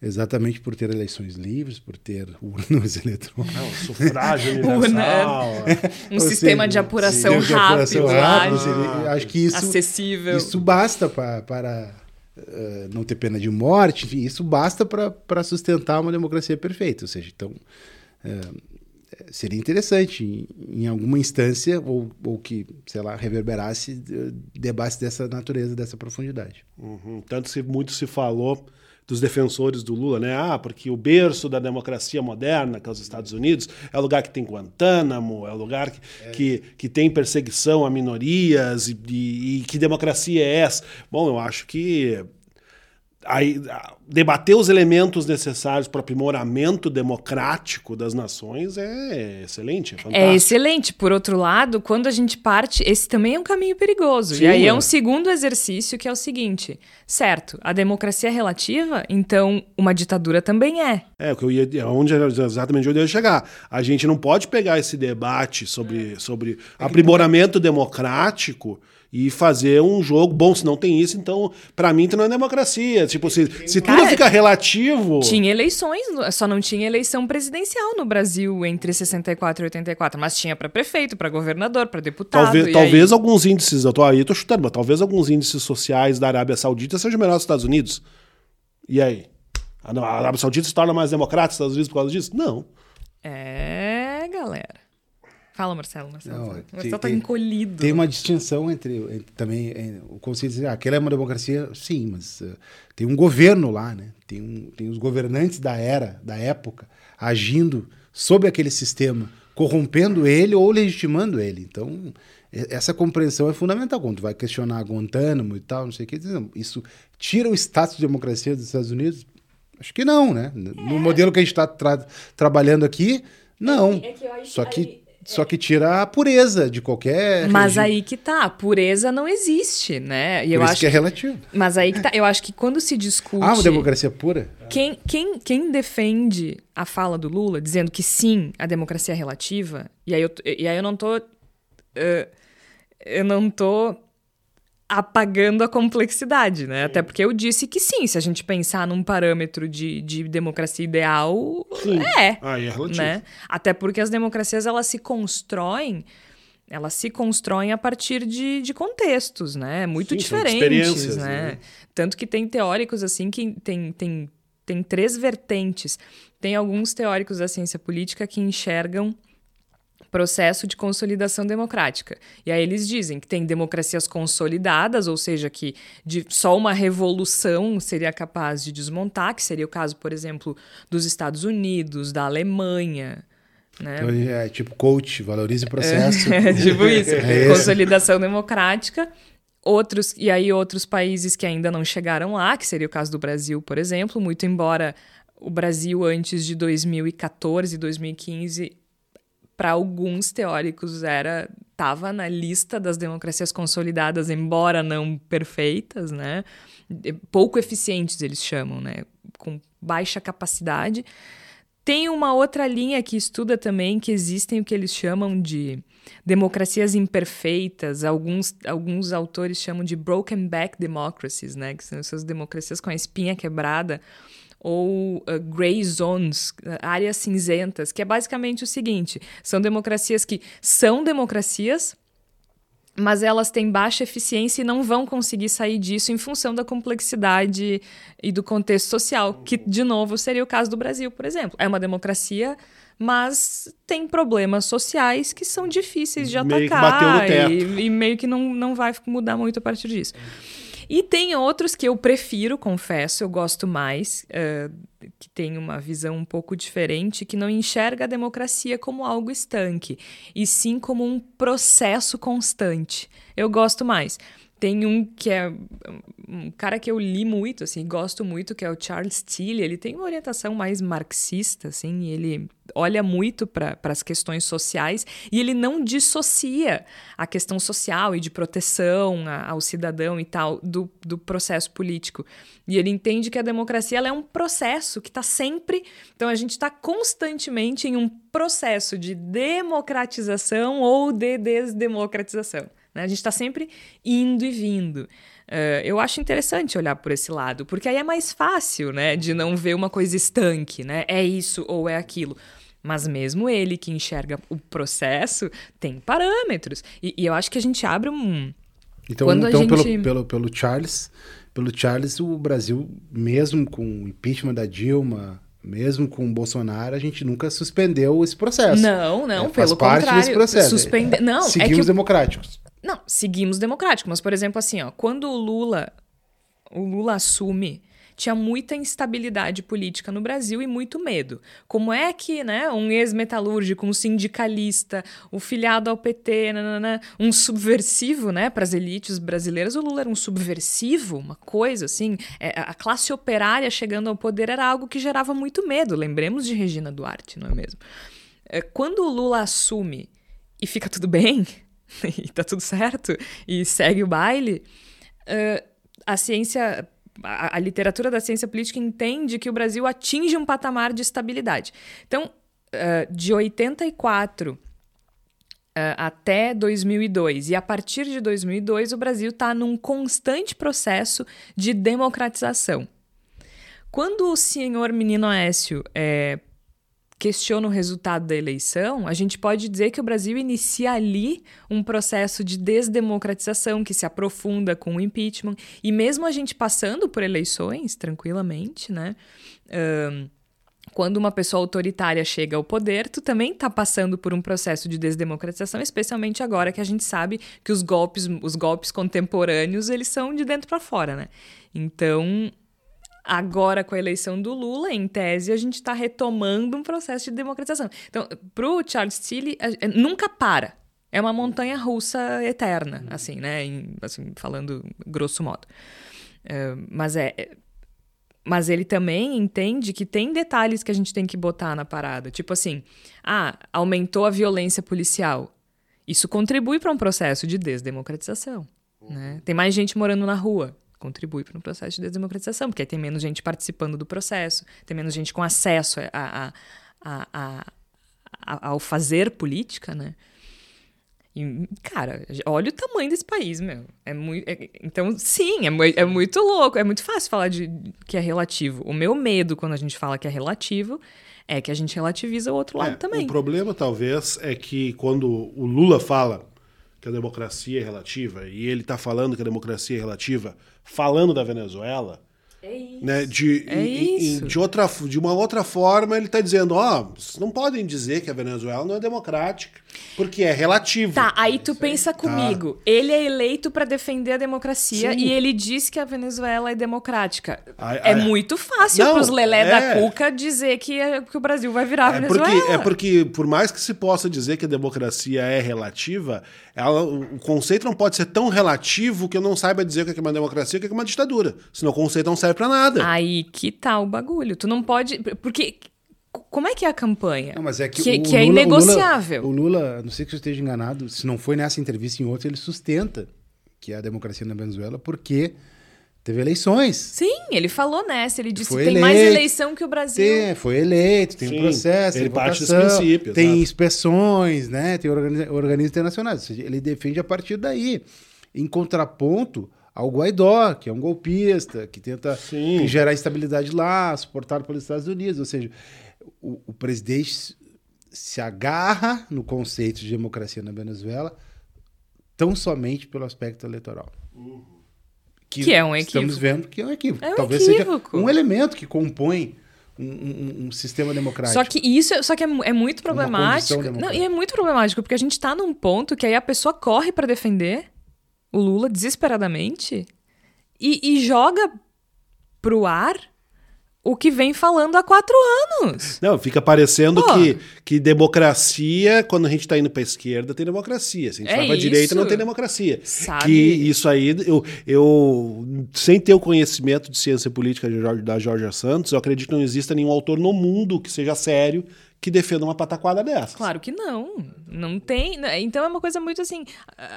exatamente por ter eleições livres, por ter urnas eletrônicas. Não, sufrágio universal. Um Ou sistema seja, de apuração sistema de apuração rápido, rápido, seria- acho que isso, acessível. isso basta pa- para eh, não ter pena de morte, enfim, isso basta para sustentar uma democracia perfeita. Ou seja, então eh, seria interessante em, em alguma instância ou, ou que, sei lá, reverberasse eh, debates dessa natureza, dessa profundidade. Uhum. Tanto se muito se falou dos defensores do Lula, né? Ah, porque o berço da democracia moderna, que é os Estados Unidos, é o lugar que tem Guantánamo, é o lugar que, que, que tem perseguição a minorias e, e- e que democracia é essa? Bom, eu acho que aí, debater os elementos necessários para o aprimoramento democrático das nações é excelente, é fantástico. É excelente. Por outro lado, quando a gente parte, esse também é um caminho perigoso. Sim, e aí é é. um segundo exercício que é o seguinte: certo, a democracia é relativa, então uma ditadura também é. É, o que eu ia, é onde exatamente onde eu ia chegar. A gente não pode pegar esse debate sobre, sobre aprimoramento democrático e fazer um jogo. Bom, se não tem isso, então, pra mim, então não é democracia. Tipo, se, se tudo Cara, fica relativo. Tinha eleições, só não tinha eleição presidencial no Brasil entre 64 e 84, mas tinha pra prefeito, pra governador, pra deputado. Talvez, talvez aí- alguns índices, eu tô aí, eu tô chutando, mas talvez alguns índices sociais da Arábia Saudita sejam melhores que os Estados Unidos. E aí? A Arábia Saudita se torna mais democrática, os Estados Unidos por causa disso? Não. É, galera. Fala, Marcelo. Marcelo, Não, Marcelo tá tem- encolhido. Tem uma distinção entre, entre também o conceito de dizer, ah, aquela é uma democracia, sim, mas eh, tem um governo lá, né? Tem, um, tem os governantes da era, da época, agindo sob aquele sistema, corrompendo ele ou legitimando ele. Então, essa compreensão é fundamental. Quando tu vai questionar Guantánamo e tal, não sei o que, isso tira o status de democracia dos Estados Unidos? Acho que não, né? No modelo que a gente está trabalhando aqui, não. É que eu acho Só que, aí- só que tira a pureza de qualquer. Mas regime. aí que tá, a pureza não existe, né? E Por eu acho que é relativo. Mas aí que tá, eu acho que quando se discute Ah, uma democracia pura? quem, quem, quem defende a fala do Lula, dizendo que sim, a democracia é relativa, e aí eu, e aí eu não tô. eh, eu não tô apagando a complexidade, né? Até porque eu disse que sim, se a gente pensar num parâmetro de, de democracia ideal, Sim. é. Aí é relativo. né? Até porque as democracias elas se constroem, elas se constroem a partir de, de contextos, né? Muito Sim, diferentes, né? né? Tanto que tem teóricos assim que tem, tem, tem três vertentes. Tem alguns teóricos da ciência política que enxergam processo de consolidação democrática. E aí eles dizem que tem democracias consolidadas, ou seja, que de só uma revolução seria capaz de desmontar, que seria o caso, por exemplo, dos Estados Unidos, da Alemanha, né? Então, é tipo coach, valorize o processo. É, tipo isso. É isso. Consolidação democrática. Outros, e aí outros países que ainda não chegaram lá, que seria o caso do Brasil, por exemplo, muito embora o Brasil antes de 2014, 2015, para alguns teóricos era estava na lista das democracias consolidadas, embora não perfeitas, né? Pouco eficientes eles chamam, né? Com baixa capacidade. Tem uma outra linha que estuda também que existem o que eles chamam de democracias imperfeitas. Alguns, alguns autores chamam de broken back democracies, né? Que são essas democracias com a espinha quebrada ou uh, gray zones, áreas cinzentas, que é basicamente o seguinte: são democracias que são democracias, mas elas têm baixa eficiência e não vão conseguir sair disso em função da complexidade e do contexto social, que, de novo, seria o caso do Brasil, por exemplo. É uma democracia, mas tem problemas sociais que são difíceis de Meio atacar e, e meio que não, não vai mudar muito a partir disso. E tem outros que eu prefiro, confesso, eu gosto mais, eh, que tem uma visão um pouco diferente, que não enxerga a democracia como algo estanque, e sim como um processo constante. Eu gosto mais. Tem um que é um cara que eu li muito, assim, gosto muito, que é o Charles Tilly. Ele tem uma orientação mais marxista, assim, e ele olha muito para as questões sociais e ele não dissocia a questão social e de proteção a- ao cidadão e tal do, do processo político. E ele entende que a democracia ela é um processo que está sempre. Então a gente está constantemente em um processo de democratização ou de desdemocratização. Né? A gente está sempre indo e vindo. Uh, eu acho interessante olhar por esse lado, porque aí é mais fácil, né, de não ver uma coisa estanque, né? É isso ou é aquilo. Mas mesmo ele que enxerga o processo tem parâmetros. E, e eu acho que a gente abre um. Então, Quando então gente... pelo, pelo, pelo Charles, pelo Charles, o Brasil, mesmo com o impeachment da Dilma, mesmo com o Bolsonaro, a gente nunca suspendeu esse processo. Não, não, É, faz pelo parte contrário. desse processo. Suspende... Não, Seguimos é que... democráticos. Não, seguimos democrático, mas por exemplo assim, ó, quando o Lula o Lula assume, tinha muita instabilidade política no Brasil e muito medo. Como é que, né, um ex-metalúrgico, um sindicalista, o filiado ao PT, nanana, um subversivo, né, para as elites brasileiras, o Lula era um subversivo, uma coisa assim, é, a classe operária chegando ao poder era algo que gerava muito medo. Lembremos de Regina Duarte, não é mesmo? É, Quando o Lula assume e fica tudo bem, e tá tudo certo, e segue o baile, uh, a ciência, a, a, literatura da ciência política entende que o Brasil atinge um patamar de estabilidade. Então, uh, de 84 uh, até 2002, e a partir de 2002, o Brasil está num constante processo de democratização. Quando o senhor Menino Aécio é, questiona o resultado da eleição, a gente pode dizer que o Brasil inicia ali um processo de desdemocratização que se aprofunda com o impeachment. E mesmo a gente passando por eleições tranquilamente, né? Um, quando uma pessoa autoritária chega ao poder, tu também está passando por um processo de desdemocratização, especialmente agora que a gente sabe que os golpes, os golpes contemporâneos, eles são de dentro para fora, né? Então, Agora, com a eleição do Lula, em tese, a gente está retomando um processo de democratização. Então, para o Charles Tilly, nunca para. É uma montanha russa eterna, assim, né? Em, assim, falando grosso modo. Uh, mas é. Mas ele também entende que tem detalhes que a gente tem que botar na parada. Tipo assim, ah, aumentou a violência policial. Isso contribui para um processo de desdemocratização. Uhum. Né? Tem mais gente morando na rua contribui para um processo de desdemocratização, porque aí tem menos gente participando do processo, tem menos gente com acesso a, a, a, ao fazer política, né? E, cara, olha o tamanho desse país, meu. É muito, é, então, sim, é, é, muito louco. É muito fácil falar de que é relativo. O meu medo quando a gente fala que é relativo é que a gente relativiza o outro lado é, também. O problema, talvez, é que quando o Lula fala que a democracia é relativa, e ele está falando que a democracia é relativa, falando da Venezuela, é isso. Né, de, é em, isso. de, outra, de uma outra forma, ele está dizendo: ó, oh, vocês não podem dizer que a Venezuela não é democrática, porque é relativo. Tá, aí tu pensa comigo. Tá. Ele é eleito para defender a democracia Sim. e ele diz que a Venezuela é democrática. Ai, é ai, muito fácil não, pros lelé é. da cuca dizer que, é, que o Brasil vai virar a É Venezuela. porque, é porque, por mais que se possa dizer que a democracia é relativa, ela, o conceito não pode ser tão relativo que eu não saiba dizer o que é uma democracia e o que é uma ditadura. Senão o conceito não serve para nada. Aí que tá o bagulho. Tu não pode. Porque. Como é que é a campanha? Não, mas é que, que, o que é Lula- inegociável. O Lula, o Lula, não sei que eu esteja enganado, se não foi nessa entrevista em outra, ele sustenta que é a democracia na Venezuela porque teve eleições. Sim, ele falou nessa. Ele disse Foi que tem mais eleito. eleição que o Brasil. Tem, foi eleito, tem Sim, um processo, ele tem parte desse votação, princípio, tem exato. inspeções, né? tem organi- organismos internacionais. Ou seja, ele defende a partir daí. Em contraponto ao Guaidó, que é um golpista, que tenta Sim. gerar instabilidade lá, suportado pelos Estados Unidos. Ou seja, o, o presidente se agarra no conceito de democracia na Venezuela tão somente pelo aspecto eleitoral. Que é um Estamos equívoco. vendo que é um equívoco. É um Talvez equívoco. seja um elemento que compõe um, um- um sistema democrático. Só que isso é- só que é, é muito problemático. Não, e é muito problemático, porque a gente tá num ponto que aí a pessoa corre pra defender o Lula desesperadamente e, e joga pro ar o que vem falando há quatro anos. Não, fica parecendo Pô. que, que democracia, quando a gente está indo para a esquerda, tem democracia. Se a gente É vai para a direita, não tem democracia. Sabe? Que isso aí, eu, eu, sem ter o conhecimento de ciência política Jorge- da Georgia Santos, eu acredito que não exista nenhum autor no mundo que seja sério que defenda uma pataquada dessa. Claro que não. Não tem. Então é uma coisa muito assim.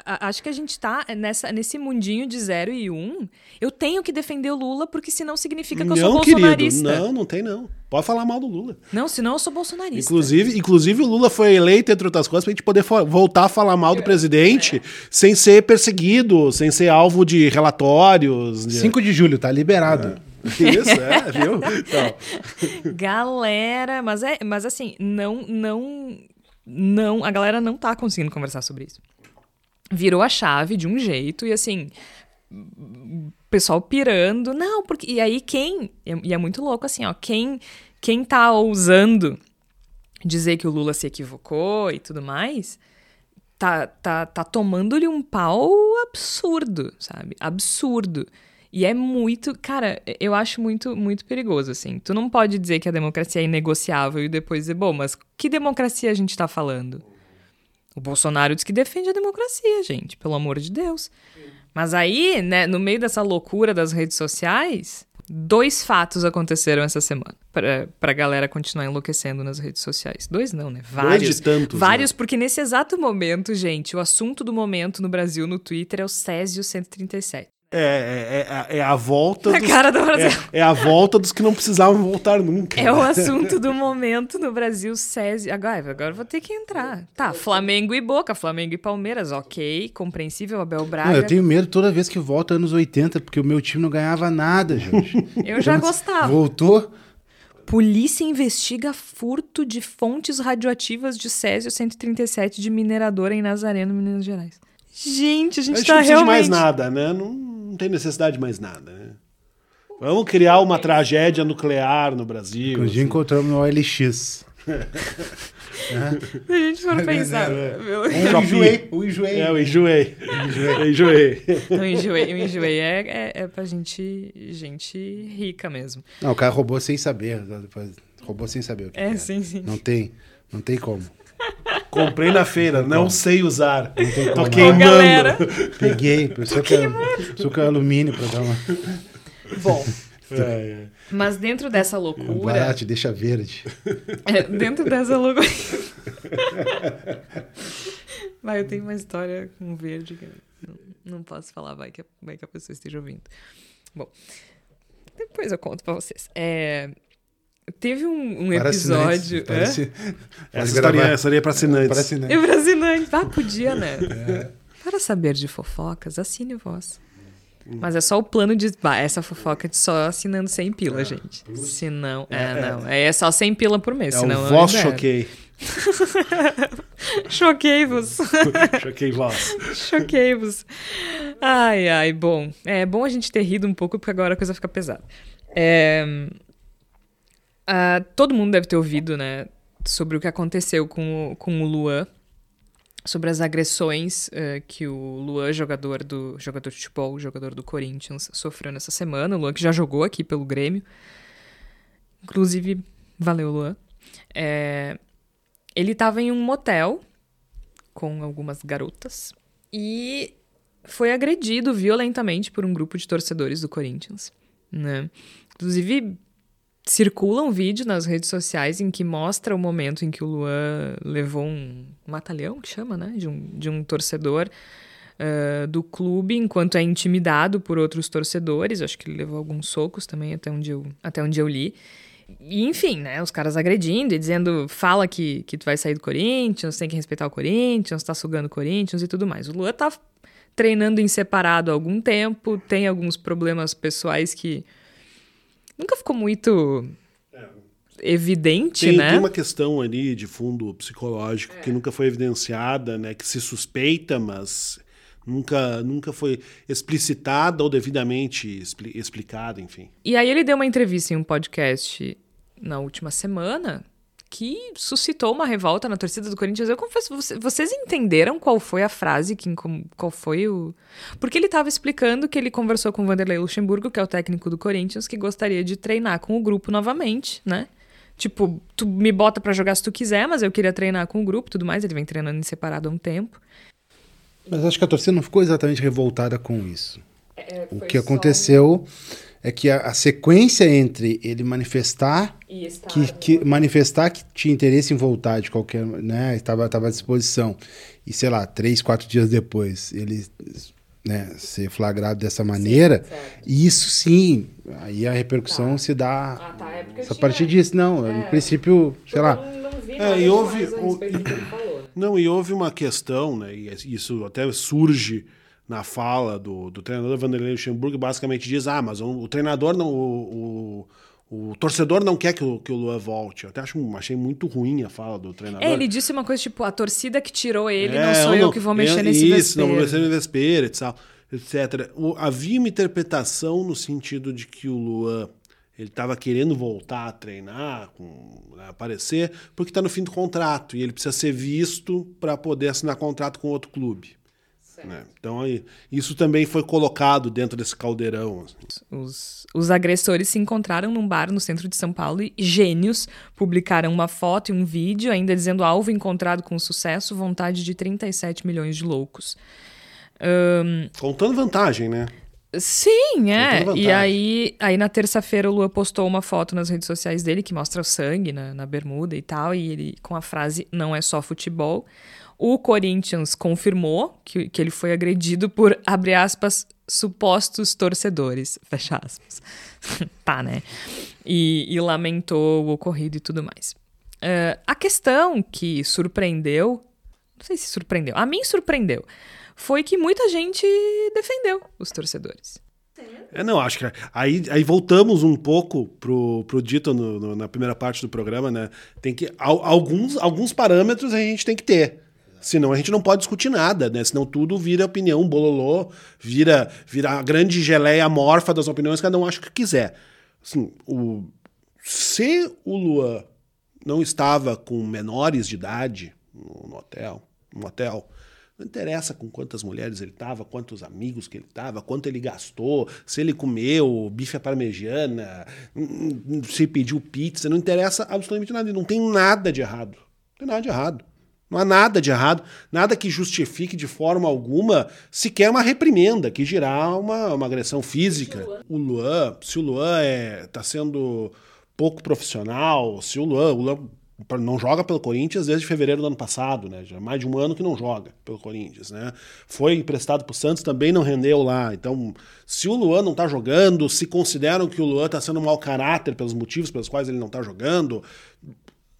Acho que a gente tá nessa, nesse mundinho de zero e um. Eu tenho que defender o Lula, porque senão significa que eu sou Não, querido, bolsonarista. não, não tem não. Pode falar mal do Lula. Não, senão eu sou bolsonarista. Inclusive, inclusive o Lula foi eleito, entre outras coisas, pra gente poder voltar a falar mal do presidente sem ser perseguido, sem ser alvo de relatórios. de- 5 de julho, tá liberado. Isso, é, viu? Então, Galera, mas é, mas assim, não, não, não, a galera não tá conseguindo conversar sobre isso. Virou a chave de um jeito e assim, pessoal pirando, não, porque e aí quem, e é muito louco assim, ó, quem quem tá ousando dizer que o Lula se equivocou e tudo mais, tá, tá, tá tomando-lhe um pau absurdo, sabe? Absurdo. E é muito, cara, eu acho muito, muito perigoso, assim. Tu não pode dizer que a democracia é inegociável e depois dizer, bom, mas que democracia a gente tá falando? O Bolsonaro diz que defende a democracia, gente, pelo amor de Deus. Mas aí, né, no meio dessa loucura das redes sociais, dois fatos aconteceram essa semana pra, pra galera continuar enlouquecendo nas redes sociais. Dois não, né? Vários. de tantos, Vários, porque nesse exato momento, gente, o assunto do momento no Brasil, no Twitter, é o Césio 137. É, é, é, é a volta Na dos, cara do Brasil. é, é a volta dos que não precisavam voltar nunca. É o assunto do momento no Brasil, Césio. Agora, agora eu vou ter que entrar. Tá, Flamengo e Boca, Flamengo e Palmeiras, ok, compreensível, Abel Braga. Não, eu tenho medo toda vez que volta anos 80, porque o meu time não ganhava nada, Jorge. Eu já gostava. Voltou. Polícia investiga furto de fontes radioativas de Césio 137 de mineradora em Nazareno, Minas Gerais. Gente, a A gente gente tá não precisa de mais realmente... nada, né? Não, não tem necessidade de mais nada, né? Vamos criar uma tragédia nuclear no Brasil. Um dia assim. encontramos no OLX. Se a gente for pensar... meu- Eu enjoei, eu enjoei. É, eu enjoei. Eu enjoei. Eu enjoei, eu enjoei. É, é, é pra gente, gente rica mesmo. Não, o cara roubou sem saber. depois- Roubou sem saber o que É, que sim, sim. Não tem, não tem como. Comprei na feira, não sei usar. Tô Ô, queimando. Peguei, pensou que, era alumínio pra dar uma. Bom, É, é. mas dentro dessa loucura... barato, deixa verde. É, dentro dessa loucura. vai, eu tenho uma história com verde que não, não posso falar, vai que, a- vai que a pessoa esteja ouvindo. Bom, depois eu conto pra vocês. É, teve um, um Para episódio. assinantes, Essa história, essa é para assinantes. Para assinantes. É pra assinante. Ah, podia, né? Para saber de fofocas, assine voz. Mas é só o plano de. Bah, essa fofoca de só assinando 100 pila, gente. Se não. É, não. É só 100 pila por mês. É senão o libero. choquei. Choquei-vos. Choquei voz. Choquei-vos. Ai, ai, bom. É bom a gente ter rido um pouco, porque agora a coisa fica pesada. É, ah, todo mundo deve ter ouvido, né, sobre o que aconteceu com o, com o Luan, sobre as agressões eh, que o Luan, jogador do jogador de futebol, jogador do Corinthians, sofreu nessa semana. O Luan que já jogou aqui pelo Grêmio. Inclusive, valeu, Luan. É, ele estava em um motel com algumas garotas e foi agredido violentamente por um grupo de torcedores do Corinthians, né? Inclusive circula um vídeo nas redes sociais em que mostra o momento em que o Luan levou um matalhão, que chama, né, de um, de um torcedor ah, do clube, enquanto é intimidado por outros torcedores. Acho que ele levou alguns socos também, até onde eu, até onde eu li. E, enfim, né, os caras agredindo e dizendo, fala que, que tu vai sair do Corinthians, tem que respeitar o Corinthians, tá sugando o Corinthians e tudo mais. O Luan tá treinando em separado há algum tempo, tem alguns problemas pessoais que nunca ficou muito evidente, Tem, né? tem uma questão ali de fundo psicológico que nunca foi evidenciada, né? Que se suspeita, mas nunca, nunca foi explicitada ou devidamente expli- explicada, enfim. E aí ele deu uma entrevista em um podcast na última semana que suscitou uma revolta na torcida do Corinthians. Eu confesso, você- vocês entenderam qual foi a frase, que, qual foi o... Porque ele estava explicando que ele conversou com o Vanderlei Luxemburgo, que é o técnico do Corinthians, que gostaria de treinar com o grupo novamente, né? Tipo, tu me bota pra jogar se tu quiser, mas eu queria treinar com o grupo e tudo mais. Ele vem treinando em separado há um tempo. Mas acho que a torcida não ficou exatamente revoltada com isso. É, o que aconteceu é que a, a sequência entre ele manifestar estar, que, que manifestar que tinha interesse em voltar de qualquer, né, estava estava à disposição e sei lá três, quatro dias depois ele, né, ser flagrado dessa maneira, certo. isso sim, aí a repercussão Tá. se dá Ah, tá. É a tinha- partir disso, não, É. em princípio, sei eu lá, Não, não vi É, e houve o- falou. né? Não, e houve uma questão, né, e isso até surge na fala do, do treinador Vanderlei Luxemburgo, basicamente diz, ah, mas o, o treinador não, o, o, o torcedor não quer que o, que o Luan volte. Eu até acho, achei muito ruim a fala do treinador. É, ele disse uma coisa tipo, a torcida que tirou ele, É, não sou eu, que vou mexer nesse Isso, não vou mexer vespeiro. no vespeiro, etc. etc. Havia uma interpretação no sentido de que o Luan ele estava querendo voltar a treinar, com, né, aparecer, porque está no fim do contrato e ele precisa ser visto para poder assinar contrato com outro clube. Né? Então aí, isso também foi colocado dentro desse caldeirão. assim. Os, os agressores se encontraram num bar no centro de São Paulo e gênios publicaram uma foto e um vídeo, ainda dizendo alvo encontrado com sucesso, vontade de 37 milhões de loucos. Ahn, Contando vantagem, né? Sim, é. E aí, aí na terça-feira o Lua postou uma foto nas redes sociais dele que mostra o sangue na, na bermuda e tal, e ele com a frase não é só futebol. O Corinthians confirmou que, que ele foi agredido por, abre aspas, supostos torcedores, fecha aspas. tá, né? E, e lamentou o ocorrido e tudo mais. Eh, a questão que surpreendeu, não sei se surpreendeu, a mim surpreendeu, foi que muita gente defendeu os torcedores. É, não, acho que aí, aí voltamos um pouco pro, pro dito no- no- na primeira parte do programa, né? Tem que al- alguns, alguns parâmetros a gente tem que ter. Senão a gente não pode discutir nada, né? Senão tudo vira opinião bololô, vira, vira a grande geleia amorfa das opiniões, cada um acha o que quiser. Assim, o, se o Luan não estava com menores de idade no, hotel, no hotel, não interessa com quantas mulheres ele estava, quantos amigos que ele estava, quanto ele gastou, se ele comeu bife à parmegiana, hum, hum, se pediu pizza, não interessa absolutamente nada. Não tem nada de errado. Não tem nada de errado. Não há nada de errado, nada que justifique de forma alguma sequer uma reprimenda, que girar uma, uma agressão física. O Luan, se o Luan está sendo pouco profissional, se o Luan, o Luan não joga pelo Corinthians desde fevereiro do ano passado, né? Já é mais de um ano que não joga pelo Corinthians, né? Foi emprestado para o Santos, também não rendeu lá. Então, se o Luan não está jogando, se consideram que o Luan está sendo um mau caráter pelos motivos pelos quais ele não está jogando,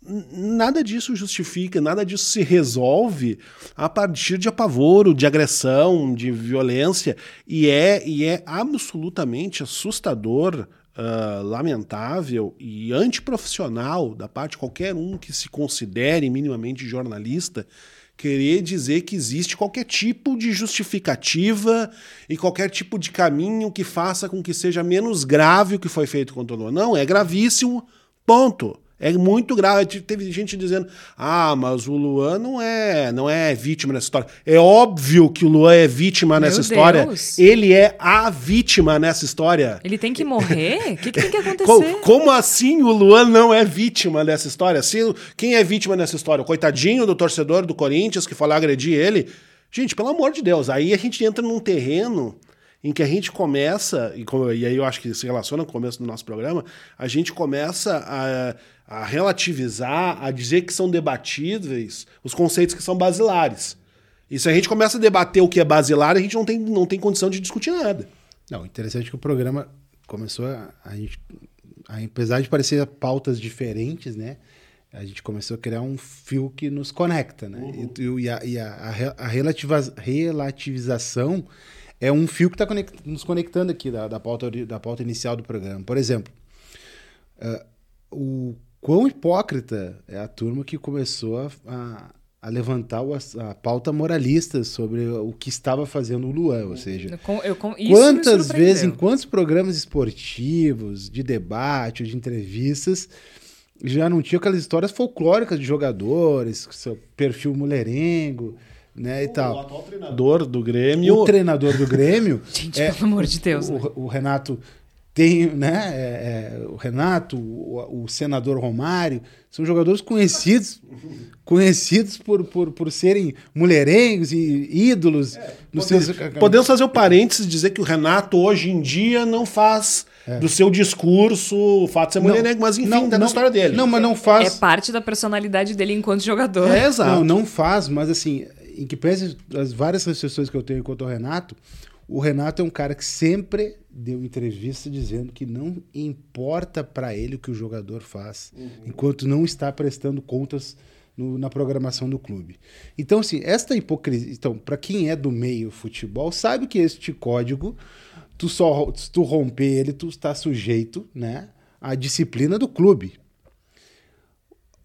nada disso justifica, nada disso se resolve a partir de apavoro, de agressão, de violência, e é, e é absolutamente assustador, ah, lamentável e antiprofissional da parte de qualquer um que se considere minimamente jornalista querer dizer que existe qualquer tipo de justificativa e qualquer tipo de caminho que faça com que seja menos grave o que foi feito contra o Luan. Não, é gravíssimo, ponto. É muito grave. Teve gente dizendo: ah, mas o Luan não é, não é vítima nessa história. É óbvio que o Luan é vítima Meu nessa história. Deus. Ele é a vítima nessa história. Ele tem que morrer? O que, que tem que acontecer? Co- Como assim o Luan não é vítima dessa história? Se, quem é vítima dessa história? O coitadinho do torcedor do Corinthians que foi lá agredir ele? Gente, pelo amor de Deus, aí a gente entra num terreno em que a gente começa, e, co- e aí eu acho que se relaciona com o começo do nosso programa, a gente começa a, a relativizar, a dizer que são debatíveis os conceitos que são basilares. E se a gente começa a debater o que é basilar, a gente não tem, não tem condição de discutir nada. Não, interessante que o programa começou a, a gente, a- apesar de parecer pautas diferentes, né? A gente começou a criar um fio que nos conecta, né? E, e a, e a- relativização é um fio que está nos conectando aqui da, da, pauta, da pauta inicial do programa. Por exemplo, ah, o quão hipócrita é a turma que começou a, a- a levantar o a pauta moralista sobre o que estava fazendo o Luan, ou seja, Eu eu Quantas vezes, em quantos programas esportivos, de debate, de entrevistas, já não tinha aquelas histórias folclóricas de jogadores, seu perfil mulherengo, né, e tal. atual treinador do Grêmio. O treinador do Grêmio, Gente, é, pelo amor de Deus. o, né? o Renato tem, né, é, é, o Renato, o, o senador Romário, são jogadores conhecidos, conhecidos por, por, por serem mulherengos e ídolos nos seus Podemos fazer o parênteses e dizer que o Renato hoje em dia não faz do seu discurso, o fato de ser mulherengo, mas enfim, tá na história dele. Não, mas não É faz. parte da personalidade dele enquanto jogador. É, exato. Não, não faz, mas assim, em que pese as várias restrições que eu tenho quanto ao Renato, o Renato é um cara que sempre deu entrevista dizendo que não importa pra ele o que o jogador faz, enquanto não está prestando contas no- na programação do clube. Então, assim, esta hipocrisia. Então, para quem é do meio futebol, sabe que este código, tu só se tu romper ele, tu está sujeito, né, à disciplina do clube.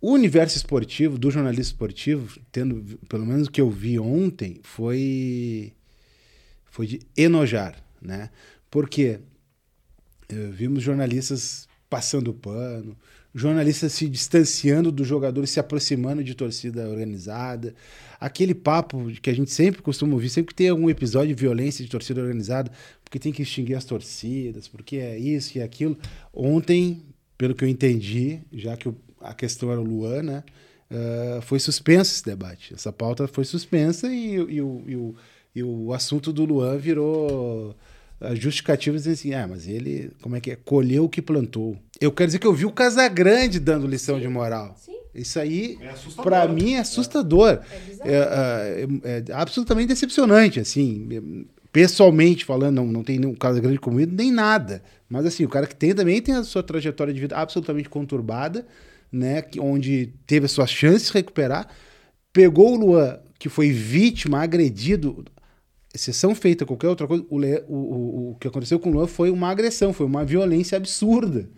O universo esportivo, do jornalista esportivo, tendo pelo menos o que eu vi ontem, foi foi de enojar, né? Porque eh, vimos jornalistas passando pano, jornalistas se distanciando do jogador e se aproximando de torcida organizada. Aquele papo que a gente sempre costuma ouvir, sempre que tem algum episódio de violência de torcida organizada, porque tem que extinguir as torcidas, porque é isso e aquilo. Ontem, pelo que eu entendi, já que o- a questão era o Luan, né? eh, foi suspenso esse debate. Essa pauta foi suspensa e, e o, e o- e o assunto do Luan virou a justificativa dizendo assim, ah, mas ele, como é que é? Colheu o que plantou. Eu quero dizer que eu vi o Casagrande dando lição de moral. Isso aí, pra mim, é assustador. É, é- é absolutamente decepcionante, assim. Pessoalmente falando, não, não tem nenhum Casagrande comigo, nem nada. Mas assim, o cara que tem também tem a sua trajetória de vida absolutamente conturbada, né? que- Onde teve as suas chances de recuperar. Pegou o Luan, que foi vítima, agredido, exceção feita a qualquer outra coisa, o, Le- o, o, o que aconteceu com o Luan foi uma agressão, foi uma violência absurda.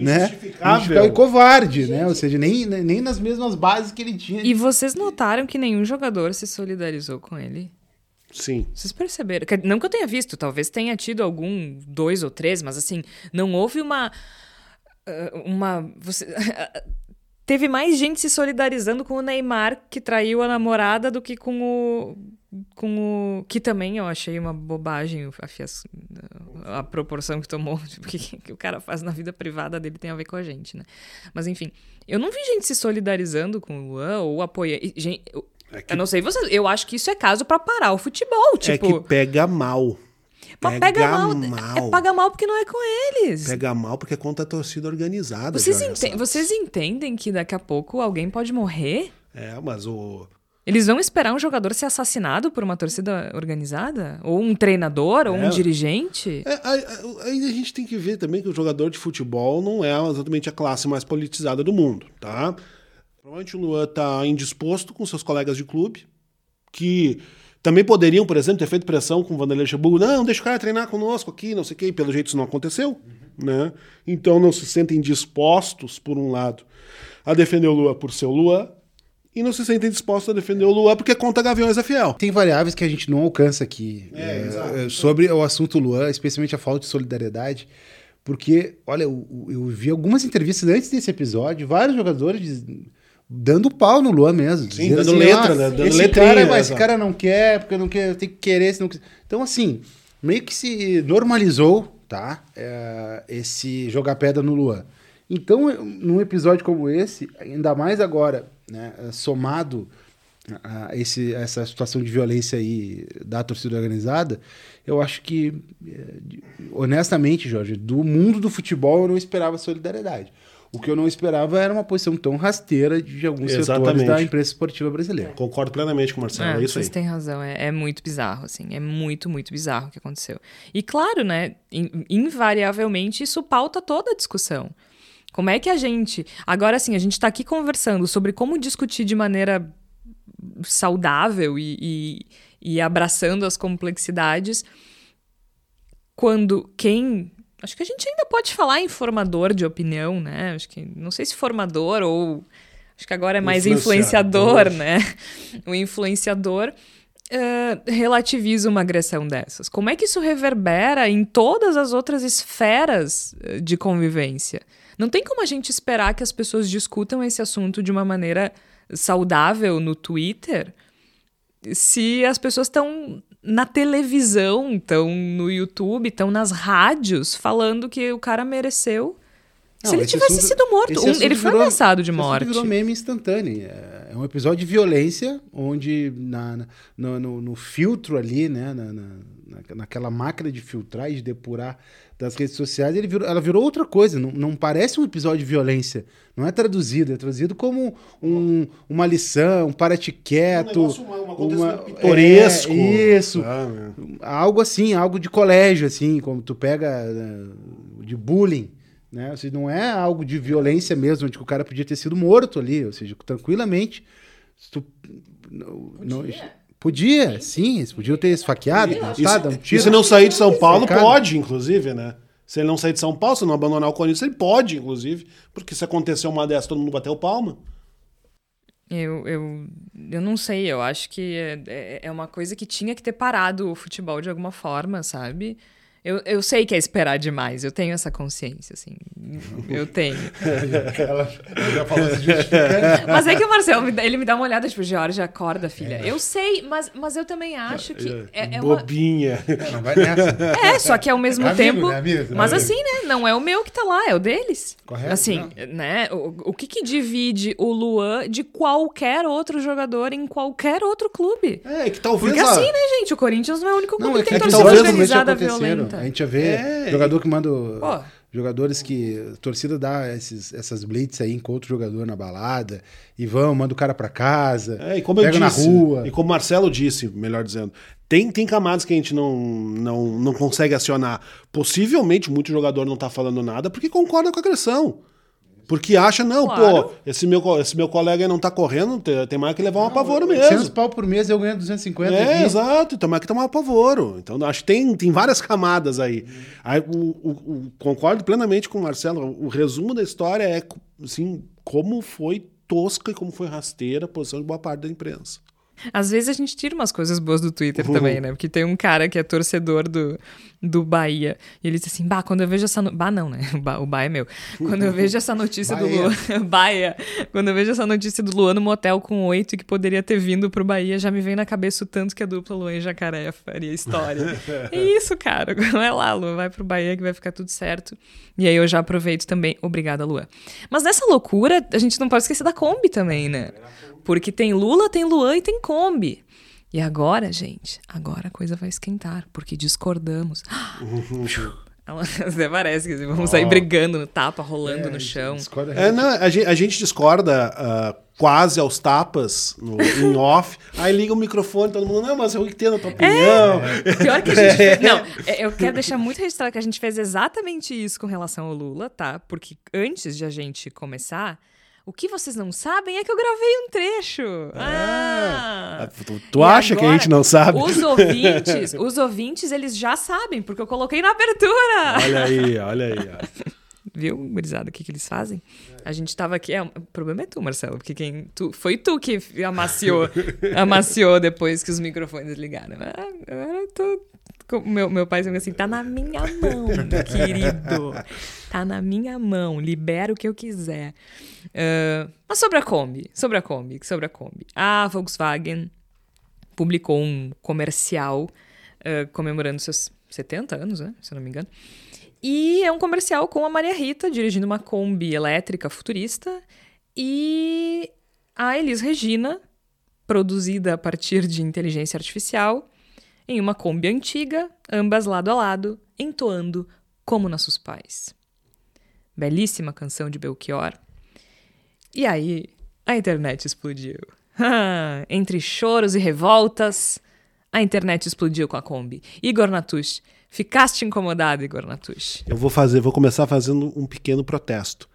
né? injustificável. E covarde, né? Ou seja, nem, nem nas mesmas bases que ele tinha. E vocês notaram que nenhum jogador se solidarizou com ele? Sim. Vocês perceberam? Não que eu tenha visto, talvez tenha tido algum, dois ou três, mas assim, não houve uma. Ah, Uma. Você, teve mais gente se solidarizando com o Neymar, que traiu a namorada, do que com o. Com o. Que também eu achei uma bobagem a, fias- a proporção que tomou. Tipo, o que, que o cara faz na vida privada dele tem a ver com a gente, né? Mas enfim, eu não vi gente se solidarizando com o Luan ou apoiando. gente, eu, É que- eu não sei vocês, eu acho que isso é caso pra parar o futebol. Tipo, É que pega mal. Mas pega, mal. É, paga mal porque não é com eles. Pega mal porque é contra a torcida organizada. Vocês, ente- vocês entendem que daqui a pouco alguém pode morrer? É, mas o. Eles vão esperar um jogador ser assassinado por uma torcida organizada? Ou um treinador? Ou É. um dirigente? É, aí- aí a gente tem que ver também que o jogador de futebol não é exatamente a classe mais politizada do mundo, tá? Provavelmente o Luan tá indisposto com seus colegas de clube, que também poderiam, por exemplo, ter feito pressão com o Vanderlei Luxemburgo. Não, deixa o cara treinar conosco aqui, não sei o quê. E pelo jeito isso não aconteceu, né? Então não se sentem dispostos, por um lado, a defender o Luan por ser o Luan, e não se sentem dispostos a defender o Luan porque contra Gaviões é fiel. Tem variáveis que a gente não alcança aqui É, é, sobre o assunto Luan, especialmente a falta de solidariedade, porque, olha, eu, eu vi algumas entrevistas antes desse episódio, vários jogadores dando pau no Luan mesmo. Sim, dando letra, né? Dando esse letrinha, cara, mas esse exato. cara não quer, porque não quer, tem que querer, se não quiser. Então, assim, meio que se normalizou, tá? É, esse jogar pedra no Luan. Então, num episódio como esse, ainda mais agora, né, somado a esse, a essa situação de violência aí da torcida organizada, eu acho que, eh, honestamente, Jorge, do mundo do futebol eu não esperava solidariedade. O que eu não esperava era uma posição tão rasteira de alguns setores Exatamente. da imprensa esportiva brasileira. Concordo plenamente com o Marcelo, é, isso aí. vocês têm razão, é, é muito bizarro, assim, é muito, muito bizarro o que aconteceu. E claro, né, in- invariavelmente isso pauta toda a discussão. Como é que a gente. Agora, assim, a gente tá aqui conversando sobre como discutir de maneira saudável e, e, e abraçando as complexidades, quando quem. Acho que a gente ainda pode falar em formador de opinião, né? Acho que. Não sei se formador ou. Acho que agora é mais Influenciador. né? O influenciador eh, relativiza uma agressão dessas. Como é que isso reverbera em todas as outras esferas de convivência? Não tem como a gente esperar que as pessoas discutam esse assunto de uma maneira saudável no Twitter se as pessoas estão na televisão, estão no YouTube, estão nas rádios falando que o cara mereceu. Não, se ele esse tivesse assunto- sido morto, um- ele foi virou- ameaçado de morte. virou meme instantâneo. É é um episódio de violência onde na, na- no, no- no filtro ali, né, na- na- naquela máquina de filtrar e de depurar das redes sociais, ele virou- ela virou outra coisa. Não, não parece um episódio de violência. Não é traduzido, é traduzido como um- uma lição, um para-te quieto. Um negócio, uma- um acontecimento uma- pitoresco. É, isso. Ah, né? Algo assim, algo de colégio, assim, como tu pega eh, de bullying. Né? Ou seja, não é algo de violência mesmo, onde o cara podia ter sido morto ali, ou seja, tranquilamente. se tu- não- não- podia, sim, eles podiam ter esfaqueado, matado, um E se não sair de São Paulo, pode, inclusive, né? Se ele não sair de São Paulo, se não abandonar o Corinthians, ele pode, inclusive. Porque se acontecer uma dessas, todo mundo bateu palma. Eu, eu, eu não sei, eu acho que é, é- é uma coisa que tinha que ter parado o futebol de alguma forma, sabe? Eu, eu sei que é esperar demais, eu tenho essa consciência, assim. Eu tenho. Ela já falou se justificando. Mas é que o Marcelo, ele me dá uma olhada, tipo, Jorge, acorda, filha. Eu sei, mas, mas eu também acho que é, é uma... Bobinha. Não vai nessa. É, só que ao mesmo É amigo, tempo. né, amigo? Mas É assim, né? Não é o meu que tá lá, é o deles. Correto, Assim, né? O, o que que divide o Luan de qualquer outro jogador em qualquer outro clube? É, que talvez. Porque assim, né, gente? O Corinthians não é o único clube Não, é que que tem que torcida organizada aconteceram. A gente já vê É, jogador que manda. Pô. Jogadores que. A torcida dá esses, essas blitz aí, encontra o jogador na balada e vão, manda o cara pra casa. É, e como eu pega na disse, rua. e como o Marcelo disse, melhor dizendo, tem, tem camadas que a gente não, não, não consegue acionar. Possivelmente, muito jogador não tá falando nada porque concorda com a agressão. Porque acha, não, Claro. pô, esse meu, esse meu colega aí não tá correndo, tem, mais que levar um apavoro 800 mesmo. pau por mês eu ganho 250 É, aqui. exato, tem mais que tomar apavoro. Então, acho que tem, tem várias camadas aí. aí o, o- o- concordo plenamente com o Marcelo. O resumo da história é assim, como foi tosca e como foi rasteira a posição de boa parte da imprensa. Às vezes a gente tira umas coisas boas do Twitter Uhum. também, né? Porque tem um cara que é torcedor do, do Bahia. E ele diz assim: Bah, quando eu vejo essa. No... Bah, não, né? O Ba- O Bahia é meu. Quando eu vejo essa notícia do Bahia. Luan. Bahia. Quando eu vejo essa notícia do Luan no motel com oito e que poderia ter vindo pro Bahia, já me vem na cabeça o tanto que a dupla Luan e Jacaré faria história. é isso, cara. Vai lá, Luan. Vai pro Bahia que vai ficar tudo certo. E aí eu já aproveito também. Obrigada, Luan. Mas nessa loucura, a gente não pode esquecer da Kombi também, né? Porque tem Lula, tem Luan e tem Kombi. E agora, gente, agora a coisa vai esquentar, porque discordamos. Ela até parece que vamos sair brigando no tapa, rolando no chão. Discorda É, não, a, gente, a gente discorda ah, quase aos tapas, no, em off. Aí liga o microfone, todo mundo, não, mas eu entendo a tua opinião. Pior que a gente fez. Não, é, eu quero deixar muito registrado que a gente fez exatamente isso com relação ao Lula, tá? Porque antes de a gente começar, o que vocês não sabem é que eu gravei um trecho. Ah! Tu, tu E acha que a agora, gente não sabe? Os ouvintes, os ouvintes, eles já sabem, porque eu coloquei na abertura. Olha aí, olha aí. ó. Viu, gurizada, o que, que eles fazem? A gente tava aqui. É, o problema é tu, Marcelo, porque quem. Tu, foi tu que amaciou, amaciou depois que os microfones ligaram. Ah, Agora eu tô. com- Meu, meu pai dizendo assim: tá na minha mão, querido. Tá na minha mão, libera o que eu quiser. Ah, mas sobre a Kombi, sobre a Kombi, sobre a Kombi. A Volkswagen publicou um comercial ah, comemorando seus 70 anos, né? Se eu não me engano. E é um comercial com a Maria Rita dirigindo uma Kombi elétrica futurista e a Elis Regina, produzida a partir de inteligência artificial, em uma Kombi antiga, ambas lado a lado, entoando como nossos pais. Belíssima canção de Belchior. E aí, a internet explodiu. Entre choros e revoltas, a internet explodiu com a Kombi. Igor Natush, ficaste incomodado, Igor Natush? Eu vou fazer, vou começar fazendo um pequeno protesto.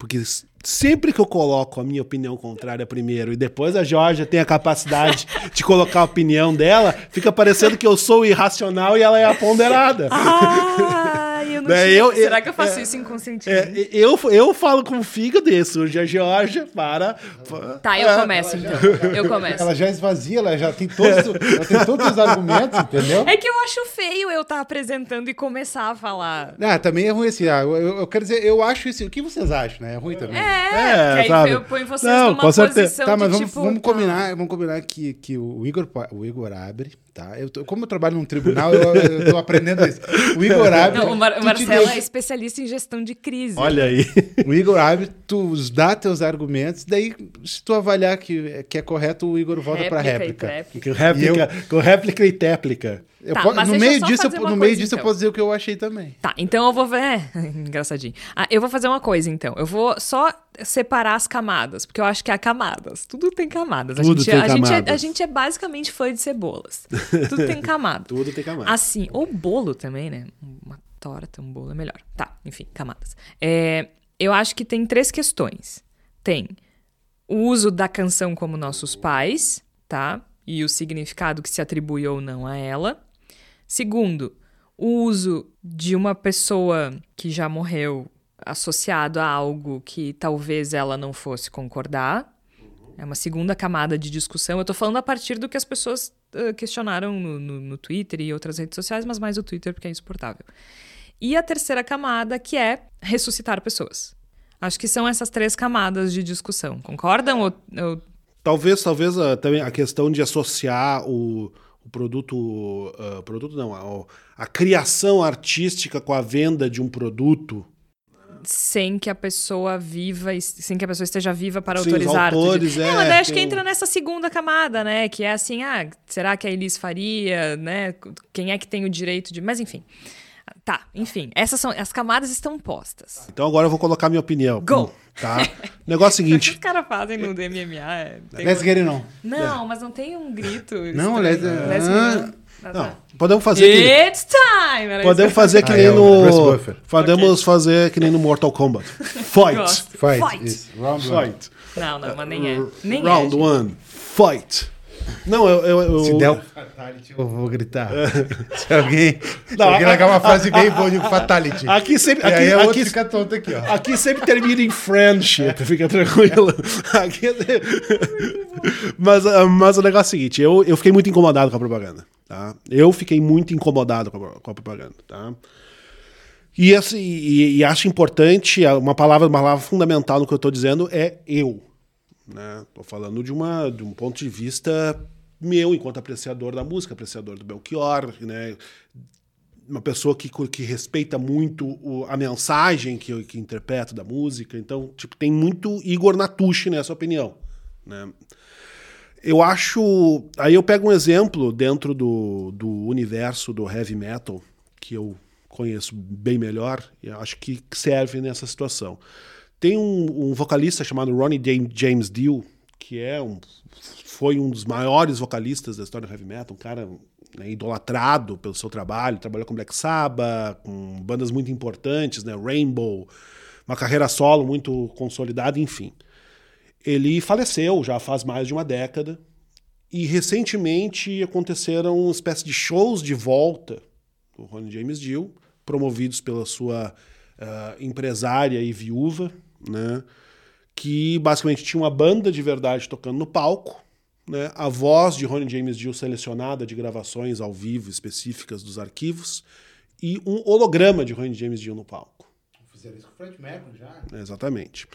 Porque sempre que eu coloco a minha opinião contrária primeiro e depois a Georgia tem a capacidade de colocar a opinião dela, fica parecendo que eu sou irracional e ela é a ponderada. Ah, tinha... eu- Será eu- que eu faço é- isso inconscientemente? É, eu, eu falo com o fígado e surge a Georgia para. Tá, eu É, começo então. Eu começo. Ela já esvazia, ela já tem todos, ela tem todos os argumentos, entendeu? É que eu acho feio eu estar apresentando e começar a falar. Ah, também é ruim assim. Ah, eu, eu quero dizer, eu acho isso. O que vocês acham, né? É ruim também. É, É, sabe? eu ponho vocês Não, numa com certeza. posição Tá, de mas vamos, tipo... vamos combinar, vamos combinar que, que o Igor, o Igor abre, tá? Eu tô- como eu trabalho num tribunal, eu, eu tô aprendendo isso. O Igor abre. Não, o, Mar- Marcelo deixa- é especialista em gestão de crise. Olha aí. O Igor abre, tu dá teus argumentos, daí se tu avaliar que, que é correto, o Igor volta pra Réplica e réplica. tréplica. Com réplica, com réplica e téplica. Eu Tá, po- mas no eu meio disso, eu, no meio coisa, disso eu então. posso dizer o que eu achei também. Tá, então eu vou ver. É, engraçadinho. Ah, eu vou fazer uma coisa, então. Eu vou só separar as camadas, porque eu acho que há camadas. Tudo tem camadas. A, Tudo gente, tem a, gente é, camadas. a gente é basicamente fã de cebolas. Tudo tem camada. Tudo tem camada. Assim, ou bolo também, né? Uma torta, um bolo é melhor. Tá, enfim, camadas. É, eu acho que tem três questões. Tem o uso da canção como nossos pais, tá? E o significado que se atribui ou não a ela. Segundo, o uso de uma pessoa que já morreu associado a algo que talvez ela não fosse concordar. É uma segunda camada de discussão. Eu tô falando a partir do que as pessoas eh, questionaram no, no- no Twitter e outras redes sociais, mas mais o Twitter porque é insuportável. E a terceira camada, que é ressuscitar pessoas. Acho que são essas três camadas de discussão. Concordam? Ou, ou- Talvez, talvez ah, também a questão de associar o, o produto, ah, produto não, a, a criação artística com a venda de um produto. sem que a pessoa viva, sem que a pessoa esteja viva para Sim, autorizar. autores, é, é, mas acho que tem entra um- nessa segunda camada, né? Que é assim, ah, será que a Elis faria, né? Quem é que tem o direito de... Mas enfim. Tá, enfim. Essas são... As camadas estão postas. Então agora eu vou colocar minha opinião. Go! Hum, Tá? Negócio O que os seguinte. caras fazem no DMMA? É, Let's get it on. Não, mas não tem um grito. Não, let's- Let's ah, get it on. Ah, Não, tá. podemos fazer que, It's time! Era podemos isso que eu- fazer que Ah, nem é, o Russ no. Podemos fazer que nem no Mortal Kombat. Fight! Fight. Fight. Round one. Fight! Não, não, mas nem é. Nem Round é. one. Fight! Não, eu. eu, eu Se der um fatality, eu vou gritar. Se alguém, se Não, alguém a- largar uma frase bem boa de fatality. Aqui sempre. e Aqui, aí outra aqui, fica tonto aqui, ó. aqui sempre termina em friendship, fica tranquilo. Aqui é- mas, ah, mas o negócio é o seguinte: eu, eu fiquei muito incomodado com a propaganda. Tá? Eu fiquei muito incomodado com a, com a propaganda. Tá? E, assim, e, e acho importante, uma palavra, uma palavra fundamental no que eu estou dizendo é eu. Né? Tô falando de, uma, de um ponto de vista meu, enquanto apreciador da música, apreciador do Belchior, né? uma pessoa que, que respeita muito o- a mensagem que eu que interpreto da música. Então, tipo, tem muito Igor Natucci nessa opinião. Né? Eu acho. Aí eu pego um exemplo dentro do, do universo do heavy metal, que eu conheço bem melhor, e acho que serve nessa situação. Tem um, um vocalista chamado Ronnie Jam- James Dio, que é um, foi um dos maiores vocalistas da história do heavy metal, um cara né, idolatrado pelo seu trabalho, trabalhou com Black Sabbath, com bandas muito importantes, né, Rainbow, uma carreira solo muito consolidada, enfim. Ele faleceu já faz mais de uma década e recentemente aconteceram uma espécie de shows de volta do Ronnie James Dio, promovidos pela sua ah, empresária e viúva, né? que basicamente tinha uma banda de verdade tocando no palco, né? a voz de Ronnie James Dio selecionada de gravações ao vivo específicas dos arquivos e um holograma de Ronnie James Dio no palco. Fizeram isso com o Fred Mercury já. Exatamente.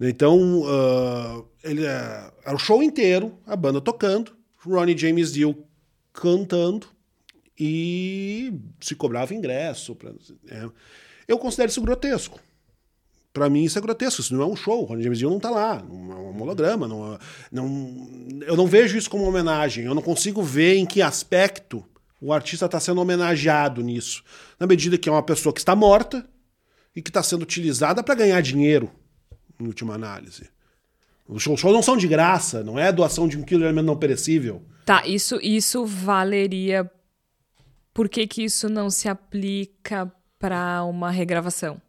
Então, ah, ele, é- era o show inteiro, a banda tocando, Ronnie James Dio cantando e se cobrava ingresso. pra- é. Eu considero isso grotesco. Pra mim isso é grotesco, isso não é um show, Ronnie James Dio não tá lá, não é um holograma, não, é- não, eu não vejo isso como uma homenagem, eu não consigo ver em que aspecto o artista está sendo homenageado nisso, na medida que é uma pessoa que está morta e que está sendo utilizada para ganhar dinheiro, em última análise. Os shows, shows não são de graça, não é doação de um quilo de alimento não perecível. Tá, isso, isso valeria. Por que, que isso não se aplica para uma regravação?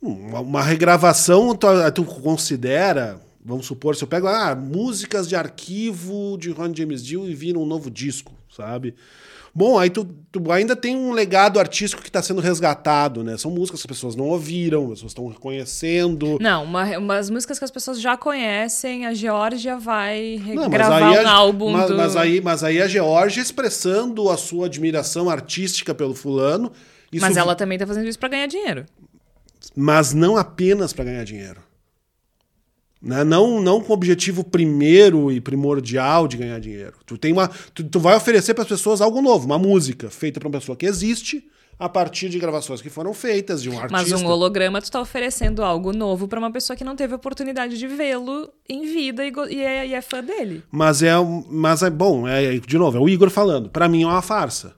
Uma, uma regravação, tu, tu considera, vamos supor, se eu pego ah, músicas de arquivo de Ron James Dio e vira um novo disco, sabe? Bom, aí tu, tu ainda tem um legado artístico que está sendo resgatado, né? São músicas que as pessoas não ouviram, as pessoas estão reconhecendo. Não, uma, umas músicas que as pessoas já conhecem, a Geórgia vai Não, mas gravar um a- álbum mas, do... mas aí, mas aí a Georgia expressando a sua admiração artística pelo fulano. isso Mas ela também tá fazendo isso pra ganhar dinheiro. Mas não apenas para ganhar dinheiro. Né? Não, não com o objetivo primeiro e primordial de ganhar dinheiro. Tu, tem uma, tu, tu vai oferecer para as pessoas algo novo, uma música feita para uma pessoa que existe, a partir de gravações que foram feitas de um artista. Mas um holograma, tu tá oferecendo algo novo pra uma pessoa que não teve oportunidade de vê-lo em vida e, e é, e é fã dele. Mas é, mas é bom, é, de novo, é o Igor falando. Pra mim é uma farsa.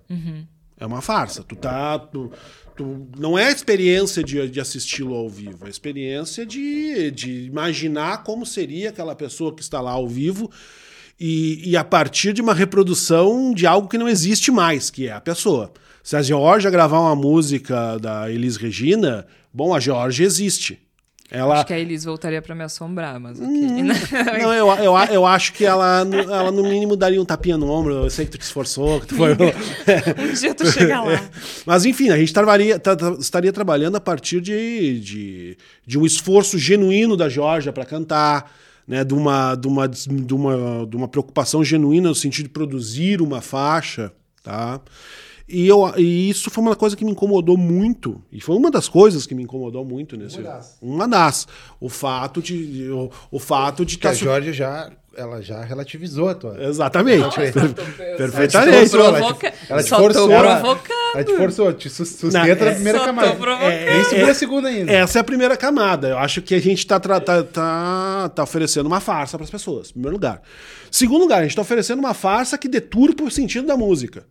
É uma farsa. Tu tá. Tu, tu- não é a experiência de, de assisti-lo ao vivo, é a experiência de, de imaginar como seria aquela pessoa que está lá ao vivo e, e a partir de uma reprodução de algo que não existe mais, que é a pessoa. Se a Georgia gravar uma música da Elis Regina, bom, a Georgia existe. Ela, Acho que a Elis voltaria pra me assombrar, mas ok. não, eu, eu, eu acho que ela, no- ela, no mínimo, daria um tapinha no ombro. Eu sei que tu te esforçou, que tu foi. um dia tu chega lá. Mas, enfim, a gente trabalharia, estaria trabalhando a partir de, de, de um esforço genuíno da Georgia para cantar, né, de, uma, de, uma, de, uma, de uma preocupação genuína no sentido de produzir uma faixa. Tá? E, eu, e isso foi uma coisa que me incomodou muito. E foi uma das coisas que me incomodou muito nesse. Uma das. Uma das. O fato de. O, o fato de Que a tá su- Georgia já, ela já relativizou a tua. Exatamente. Te Perfeitamente. forçou, ela te- Provoca- Ela te Só tô forçou. ela- provocando. Ela te forçou, te sus- sustenta Não, na é- primeira camada. provocando. Nem segura a segunda ainda. Essa é a primeira camada. Eu acho que a gente está tá, tá, tá oferecendo uma farsa para as pessoas, em primeiro lugar. Segundo lugar, a gente está oferecendo uma farsa que deturpa o sentido da música.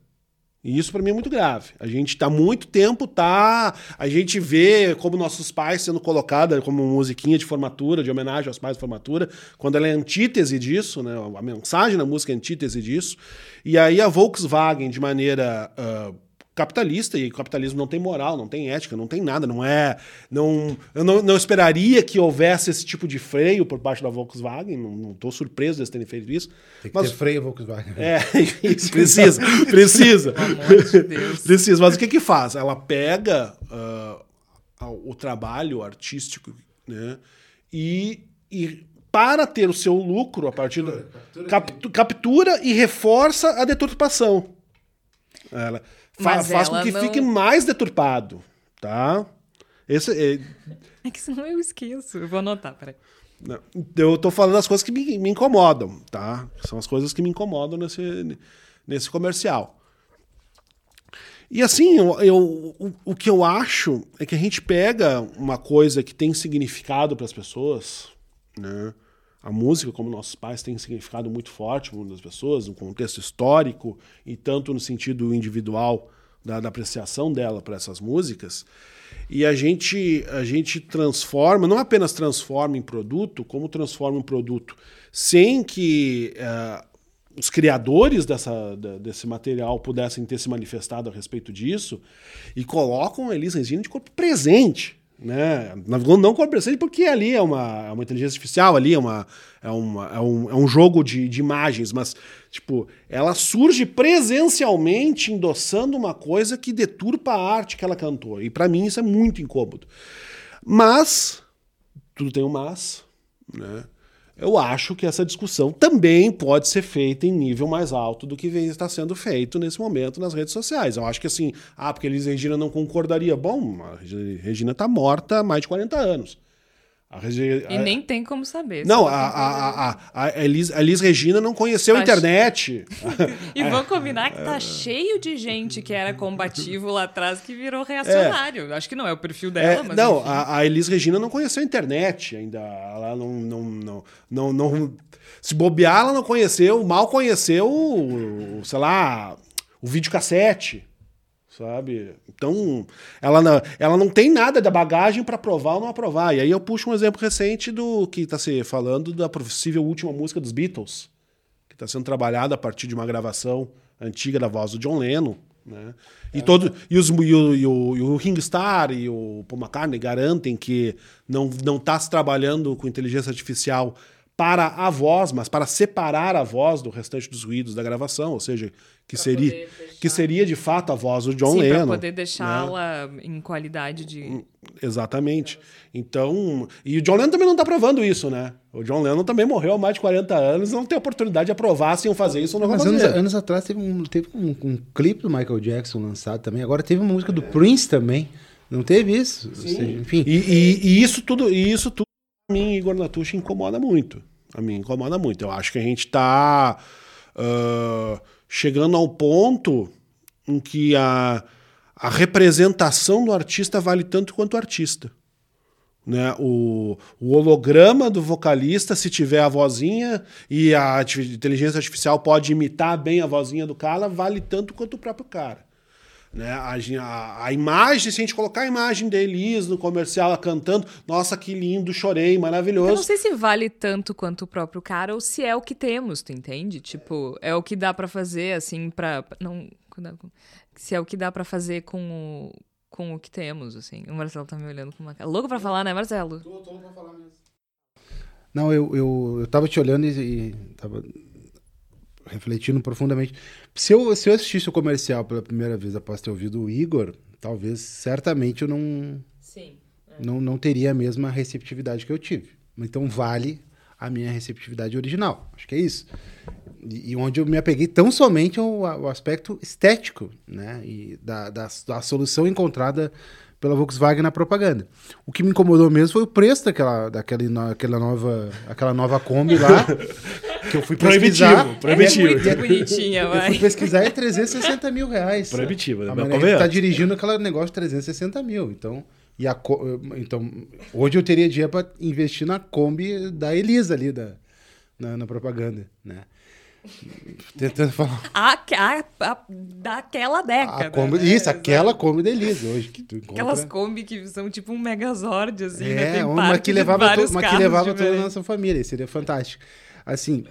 E isso para mim é muito grave. A gente está muito tempo tá, a gente vê como nossos pais sendo colocada como musiquinha de formatura, de homenagem aos pais de formatura, quando ela é antítese disso, né? A mensagem na música é antítese disso. E aí a Volkswagen de maneira ah, capitalista e o capitalismo não tem moral, não tem ética, não tem nada, não é, não, eu não, não esperaria que houvesse esse tipo de freio por parte da Volkswagen, não estou surpreso deles terem feito isso. Tem que mas ter freio Volkswagen. é, isso, precisa, precisa. Pelo amor de Deus. Precisa, mas o que que faz? Ela pega ah, o trabalho artístico, né, e, e para ter o seu lucro a partir da captu- captura e reforça a deturpação. Ela fa- Mas faz com que não- fique mais deturpado, tá? Esse, é, É que senão eu esqueço. Eu vou anotar, peraí. não, Eu tô falando as coisas que me, me incomodam, tá? São as coisas que me incomodam nesse, nesse comercial. E assim, eu, eu- o, o que eu acho é que a gente pega uma coisa que tem significado para as pessoas, né? A música, como nossos pais, tem significado muito forte para muitas pessoas, no contexto histórico e tanto no sentido individual da, da apreciação dela para essas músicas. E a gente, a gente transforma, não apenas transforma em produto, como transforma em produto sem que eh, os criadores dessa, desse material pudessem ter se manifestado a respeito disso e colocam a Elis Regina de corpo presente. Né? Não não corpo presente porque ali é uma, é uma inteligência artificial, ali é, uma, é, uma, é, um, é um jogo de, de imagens, mas tipo, ela surge presencialmente endossando uma coisa que deturpa a arte que ela cantou. E para mim isso é muito incômodo. Mas, tudo tem um mas, né? Eu acho que essa discussão também pode ser feita em nível mais alto do que está sendo feito nesse momento nas redes sociais. Eu acho que assim, ah, porque Elis Regina não concordaria. Bom, a Regi- Regina está morta há mais de 40 anos. A Regi- E a- nem tem como saber. Não, a, concorda. a, a, a, Elis, a Elis Regina não conheceu a Tá internet. E vamos combinar que tá cheio de gente que era combativo lá atrás que virou reacionário. Acho que não é o perfil É, dela, mas. não, enfim. a, a Elis Regina não conheceu a internet ainda. Ela não, não, não, não, não- Se bobear, ela não conheceu, mal conheceu, sei lá, o videocassete. Sabe? Então, ela não, ela não tem nada da bagagem para aprovar ou não aprovar. E aí eu puxo um exemplo recente do que está se falando da possível última música dos Beatles, que está sendo trabalhada a partir de uma gravação antiga da voz do John Lennon. Né? E, todo, e, os, e, o, e, o, e o Ringo Starr e o Paul McCartney garantem que não não está se trabalhando com inteligência artificial para a voz, mas para separar a voz do restante dos ruídos da gravação, ou seja, que seria poder deixar- que seria de fato a voz do John Sim, Lennon. pra poder né? deixá-la em qualidade de. Exatamente. Então, e o John Lennon também não está provando isso, né? O John Lennon também morreu há mais de 40 anos, não tem oportunidade de aprovar se iam fazer isso ou não Mas anos, anos atrás teve, um, teve um, um clipe do Michael Jackson lançado também. Agora teve uma música do Prince também. Não teve isso? Ou seja, enfim. E, e- e isso tudo, e isso tudo, a mim, Igor Natucci, incomoda muito. A mim incomoda muito. Eu acho que a gente está chegando ao ponto em que a, a representação do artista vale tanto quanto o artista. Né? O, o, holograma do vocalista, se tiver a vozinha e a inteligência artificial pode imitar bem a vozinha do cara, vale tanto quanto o próprio cara. Né? A, a, a, imagem, se a gente colocar a imagem da Elis no comercial ela cantando, nossa, que lindo, chorei, maravilhoso. Eu não sei se vale tanto quanto o próprio cara ou se é o que temos, tu entende? Tipo, é o que dá para fazer, assim, pra. Não, se é o que dá para fazer com o, com o que temos, assim. O Marcelo tá me olhando com uma cara. Louco pra falar, né, Marcelo? Tô, tô louco pra falar mesmo. Não, eu, eu, eu tava te olhando e, e tava refletindo profundamente. Se eu, se eu assistisse o comercial pela primeira vez após ter ouvido o Igor, talvez, certamente eu não, Sim, é. não, não teria a mesma receptividade que eu tive. Então vale a minha receptividade original. Acho que é isso. E, e onde eu me apeguei tão somente ao, ao aspecto estético, né? E da, da, da solução encontrada pela Volkswagen na propaganda. O que me incomodou mesmo foi o preço daquela, daquela, daquela nova, aquela nova Kombi lá. que eu fui pesquisar. Proibitivo, proibitivo. É muito bonitinha, vai. Eu fui pesquisar é 360 mil reais. Proibitivo, né? A mulher tá dirigindo aquele negócio de 360 mil. Então, e a, então, hoje eu teria dinheiro para investir na Kombi da Elisa ali, da, na, na propaganda, né? Tentando falar. A, a, a, daquela década. Kombi, né? Isso, aquela Kombi Elisa hoje. Que tu encontra... Aquelas Kombi que são tipo um Megazord, assim, é, né? Tem uma que levava, to, uma que levava toda a nossa família. Seria fantástico. Assim,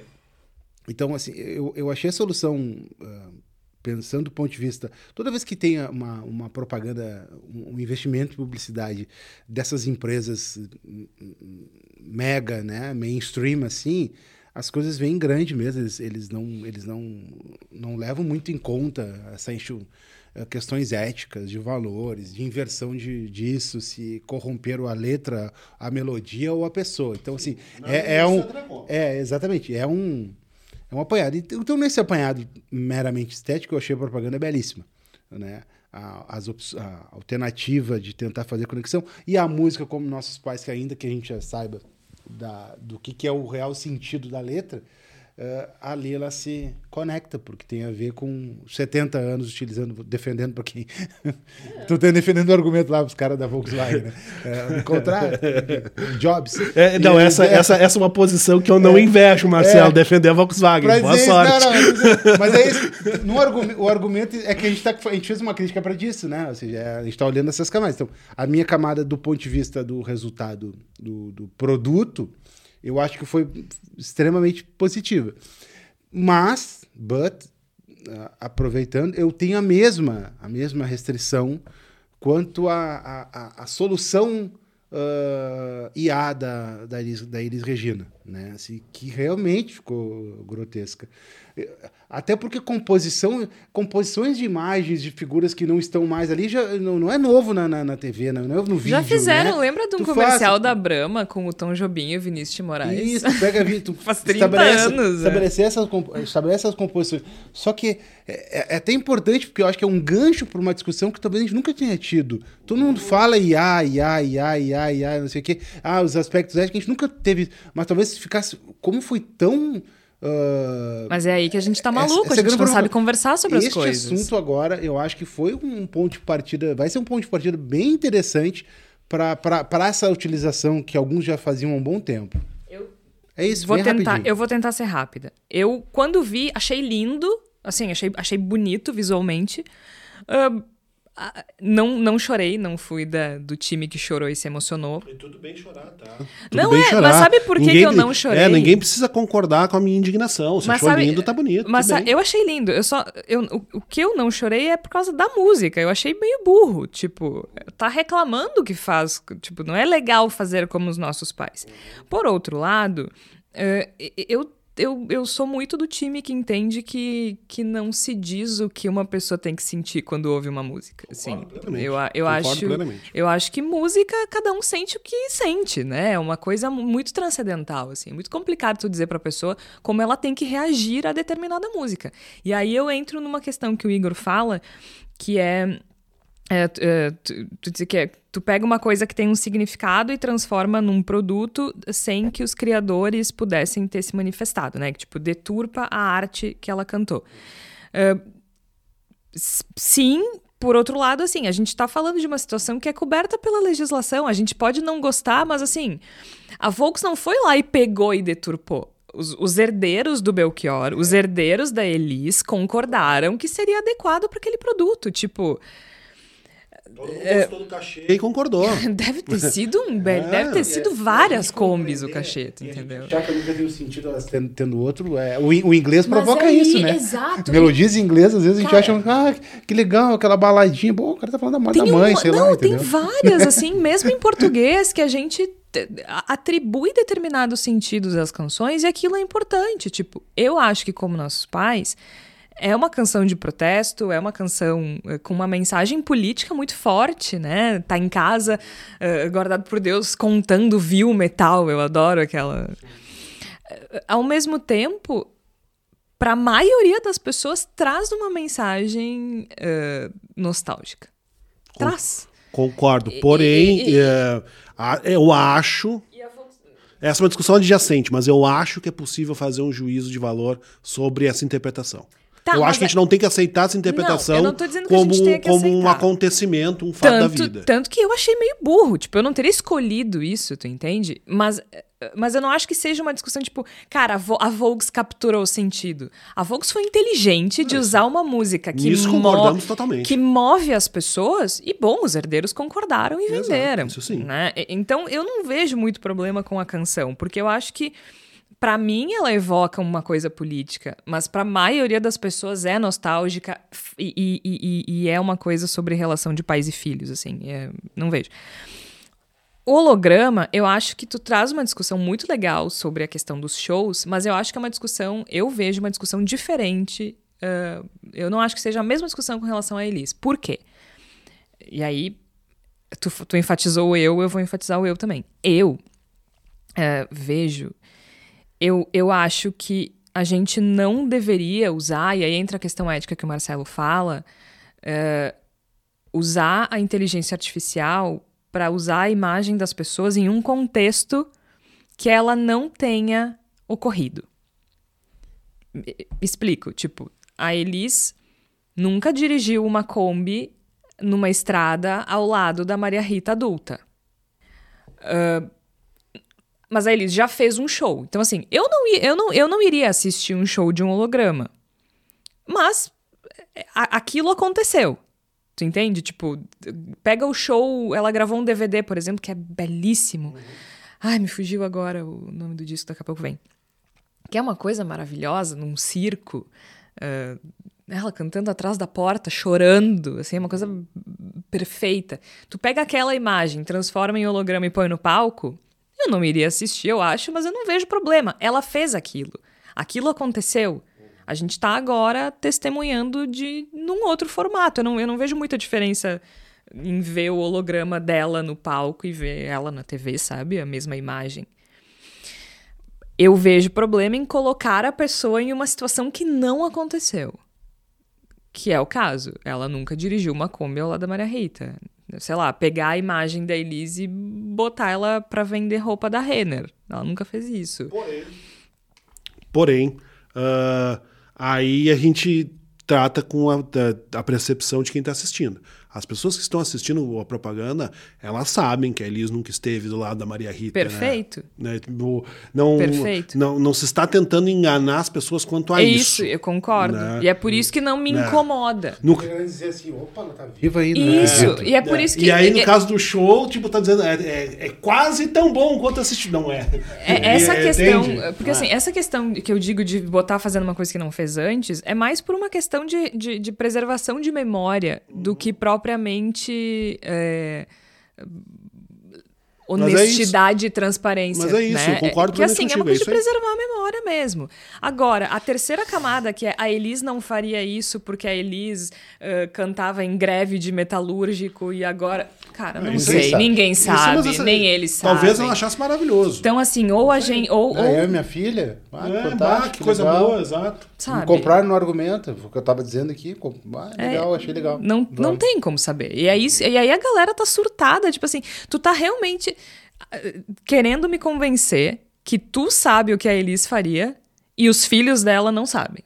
então, assim, eu, eu achei a solução, uh, pensando do ponto de vista. Toda vez que tem uma, uma propaganda, um investimento em publicidade dessas empresas mega, né, mainstream, assim as coisas vêm grande mesmo, eles, eles, não, eles não, não levam muito em conta essa eh, questões éticas, de valores, de inversão de, disso, se corromperam a letra, a melodia ou a pessoa. Então, assim, é, é um. É, exatamente, é um. É um apanhado. Então, nesse apanhado meramente estético, eu achei a propaganda belíssima. Né? A, as a alternativa de tentar fazer conexão e a música, como nossos pais, que ainda que a gente já saiba da, do que, que é o real sentido da letra, uh, ali ela se conecta, porque tem a ver com 70 anos utilizando, defendendo para quem. Estou defendendo o argumento lá para os caras da Volkswagen, né? É, contrário, Jobs. É, não, essa, é, essa, essa é uma posição que eu não é, invejo, Marcelo, é, defender a Volkswagen. Boa dizer, sorte. Não, não, mas é isso. No argumento, o argumento é que a gente, tá, a gente fez uma crítica para disso, né? Ou seja, a gente está olhando essas camadas. Então, a minha camada do ponto de vista do resultado do, do produto eu acho que foi extremamente positiva. Mas, but, uh, aproveitando, eu tenho a mesma, a mesma restrição quanto à solução uh, IA da, da, Iris, da Iris Regina, né? Assim, que realmente ficou grotesca. Até porque composição, composições de imagens de figuras que não estão mais ali já não, não é novo na, na, na TV, não, é novo no vídeo. Já fizeram, né? lembra de um tu comercial faz... da Brahma com o Tom Jobim e o Vinícius de Moraes? Isso, pega tu faz 30 estabelece, anos. Estabelecer é. essas, estabelece essas composições. Só que é, é, é, até importante, porque eu acho que é um gancho para uma discussão que talvez a gente nunca tenha tido. Todo mundo fala IA, IA, IA, IA, IA, não sei o quê. Ah, os aspectos éticos a gente nunca teve. Mas talvez ficasse. Como foi tão Uh, Mas é aí que a gente tá maluco, essa, essa a gente não sabe conversar sobre as coisas. Este assunto agora, eu acho que foi um ponto de partida, vai ser um ponto de partida bem interessante para essa utilização que alguns já faziam há um bom tempo. Eu é isso, vou tentar, rapidinho. Eu vou tentar ser rápida. Eu, quando vi, achei lindo, assim, achei, achei bonito visualmente. Uh, não, não chorei, não fui da, do time que chorou e se emocionou. E tudo bem chorar, tá? Tudo não é, chorar. mas sabe por que, que eu não chorei? É, ninguém precisa concordar com a minha indignação. Se mas achou sabe, lindo, tá bonito. Mas eu achei lindo. Eu só, eu, o, o, que eu não chorei é por causa da música. Eu achei meio burro. Tipo, tá reclamando que faz. Tipo, não é legal fazer como os nossos pais. Por outro lado, uh, eu eu, eu sou muito do time que entende que, que não se diz o que uma pessoa tem que sentir quando ouve uma música. Assim, eu, eu, acho, eu acho que música, cada um sente o que sente, né? É uma coisa muito transcendental, assim. É muito complicado tu dizer pra pessoa como ela tem que reagir a determinada música. E aí eu entro numa questão que o Igor fala, que é é, é, tu, tu, que é, tu pega uma coisa que tem um significado e transforma num produto sem que os criadores pudessem ter se manifestado, né? Que, tipo, deturpa a arte que ela cantou. Uh, sim, por outro lado, assim, a gente está falando de uma situação que é coberta pela legislação. A gente pode não gostar, mas assim, a Volks não foi lá e pegou e deturpou. Os, os herdeiros do Belchior, os herdeiros da Elis concordaram que seria adequado para aquele produto. Tipo, Todo mundo gostou do cachê e concordou. deve ter sido um É. deve ter sido várias combis o cachê, entendeu? Já que nunca viu sentido elas tendo, tendo outro, é, o, o inglês Mas provoca aí, isso, né? exato. Melodias em inglês, às vezes a gente Cara, acha, ah, que legal, aquela baladinha. Bom, o cara tá falando da, da mãe, uma- sei não, lá, tem entendeu? várias, assim, mesmo em português, que a gente atribui determinados sentidos às canções e aquilo é importante. Tipo, eu acho que, como nossos pais, é uma canção de protesto, é uma canção eh, com uma mensagem política muito forte, né? Tá em casa, eh, guardado por Deus, contando viu metal. Eu adoro aquela. Eh, Ao mesmo tempo, para a maioria das pessoas, traz uma mensagem eh, nostálgica. Traz. Concordo. Porém, e- e- é, eu acho. Essa é uma discussão adjacente, mas eu acho que é possível fazer um juízo de valor sobre essa interpretação. Tá, eu acho que a é- gente não tem que aceitar essa interpretação não como, como um acontecimento, um fato da Tanto, vida. tanto que eu achei meio burro. Tipo, eu não teria escolhido isso, tu entende? Mas, mas eu não acho que seja uma discussão, tipo, cara, a, Vo a Vogues capturou o sentido. A Vogues foi inteligente de usar uma música que, Nisso mo- totalmente. que move as pessoas e, bom, os herdeiros concordaram e Exato, venderam. isso sim. né? Então, eu não vejo muito problema com a canção, porque eu acho que. Pra mim, ela evoca uma coisa política, mas pra maioria das pessoas é nostálgica e, e- e- e é uma coisa sobre relação de pais e filhos, assim. é- não vejo. O holograma, eu acho que tu traz uma discussão muito legal sobre a questão dos shows, mas eu acho que é uma discussão, eu vejo uma discussão diferente. ah, eu não acho que seja a mesma discussão com relação a Elis. Por quê? E aí, tu, tu enfatizou o eu, eu vou enfatizar o eu também. Eu ah, vejo, eu, eu acho que a gente não deveria usar, e aí entra a questão ética que o Marcelo fala, eh, usar a inteligência artificial para usar a imagem das pessoas em um contexto que ela não tenha ocorrido. Explico, tipo, a Elis nunca dirigiu uma Kombi numa estrada ao lado da Maria Rita adulta. Ah, mas a Elis já fez um show. Então, assim, eu não, eu, não, eu não iria assistir um show de um holograma. Mas é, a- aquilo aconteceu. Tu entende? Tipo, pega o show. Ela gravou um DVD, por exemplo, que é belíssimo. Ai, me fugiu agora o nome do disco, daqui a pouco vem. Que é uma coisa maravilhosa, num circo. ah, ela cantando atrás da porta, chorando, assim, é uma coisa perfeita. Tu pega aquela imagem, transforma em holograma e põe no palco, eu não iria assistir, eu acho, mas eu não vejo problema. Ela fez aquilo. Aquilo aconteceu. A gente tá agora testemunhando de num outro formato. Eu não, eu não vejo muita diferença em ver o holograma dela no palco e ver ela na TV, sabe? A mesma imagem. Eu vejo problema em colocar a pessoa em uma situação que não aconteceu. Que é o caso. Ela nunca dirigiu uma Kombi ao lado da Maria Rita. Sei lá, pegar a imagem da Elise e botar ela pra vender roupa da Renner. Ela nunca fez isso. Porém, ah, aí a gente trata com a, da- a percepção de quem está assistindo. As pessoas que estão assistindo a propaganda, elas sabem que a Elis nunca esteve do lado da Maria Rita. né? Perfeito. Né? Tipo, Não, Perfeito. Não, não se está tentando enganar as pessoas quanto a É isso. isso, eu concordo. né? E é por isso que não me Né? incomoda. No- dizer assim, opa, ela tá viva ainda. né? Isso, e é por isso que. e aí, no é- caso do show, tipo, tá dizendo, é, é, é quase tão bom quanto assistir. Não é. É essa É, questão, entende? porque assim, essa questão que eu digo de botar fazendo uma coisa que não fez antes, é mais por uma questão de, de, de preservação de memória do que propriamente é, é isso. honestidade e transparência. Mas é isso, né? eu concordo Porque assim, plenamente é uma coisa é de isso preservar a memória mesmo. Agora, a terceira camada, que é a Elis não faria isso porque a Elis eh, cantava em greve de metalúrgico e agora. Cara, não Isso sei, sabe. ninguém Isso, sabe, mas essa- nem eles sabem. Talvez ela achasse maravilhoso. Então, assim, ou a gente. Ou, ou eu e minha filha? Ah, é, fantástico, bah, que coisa legal. boa, exato. sabe? Me compraram no argumento, o que eu tava dizendo aqui. Ah, É, legal, achei legal. Não, não tem como saber. E, é isso, e aí a galera tá surtada. Tipo assim, tu tá realmente ah, querendo me convencer que tu sabe o que a Elis faria e os filhos dela não sabem.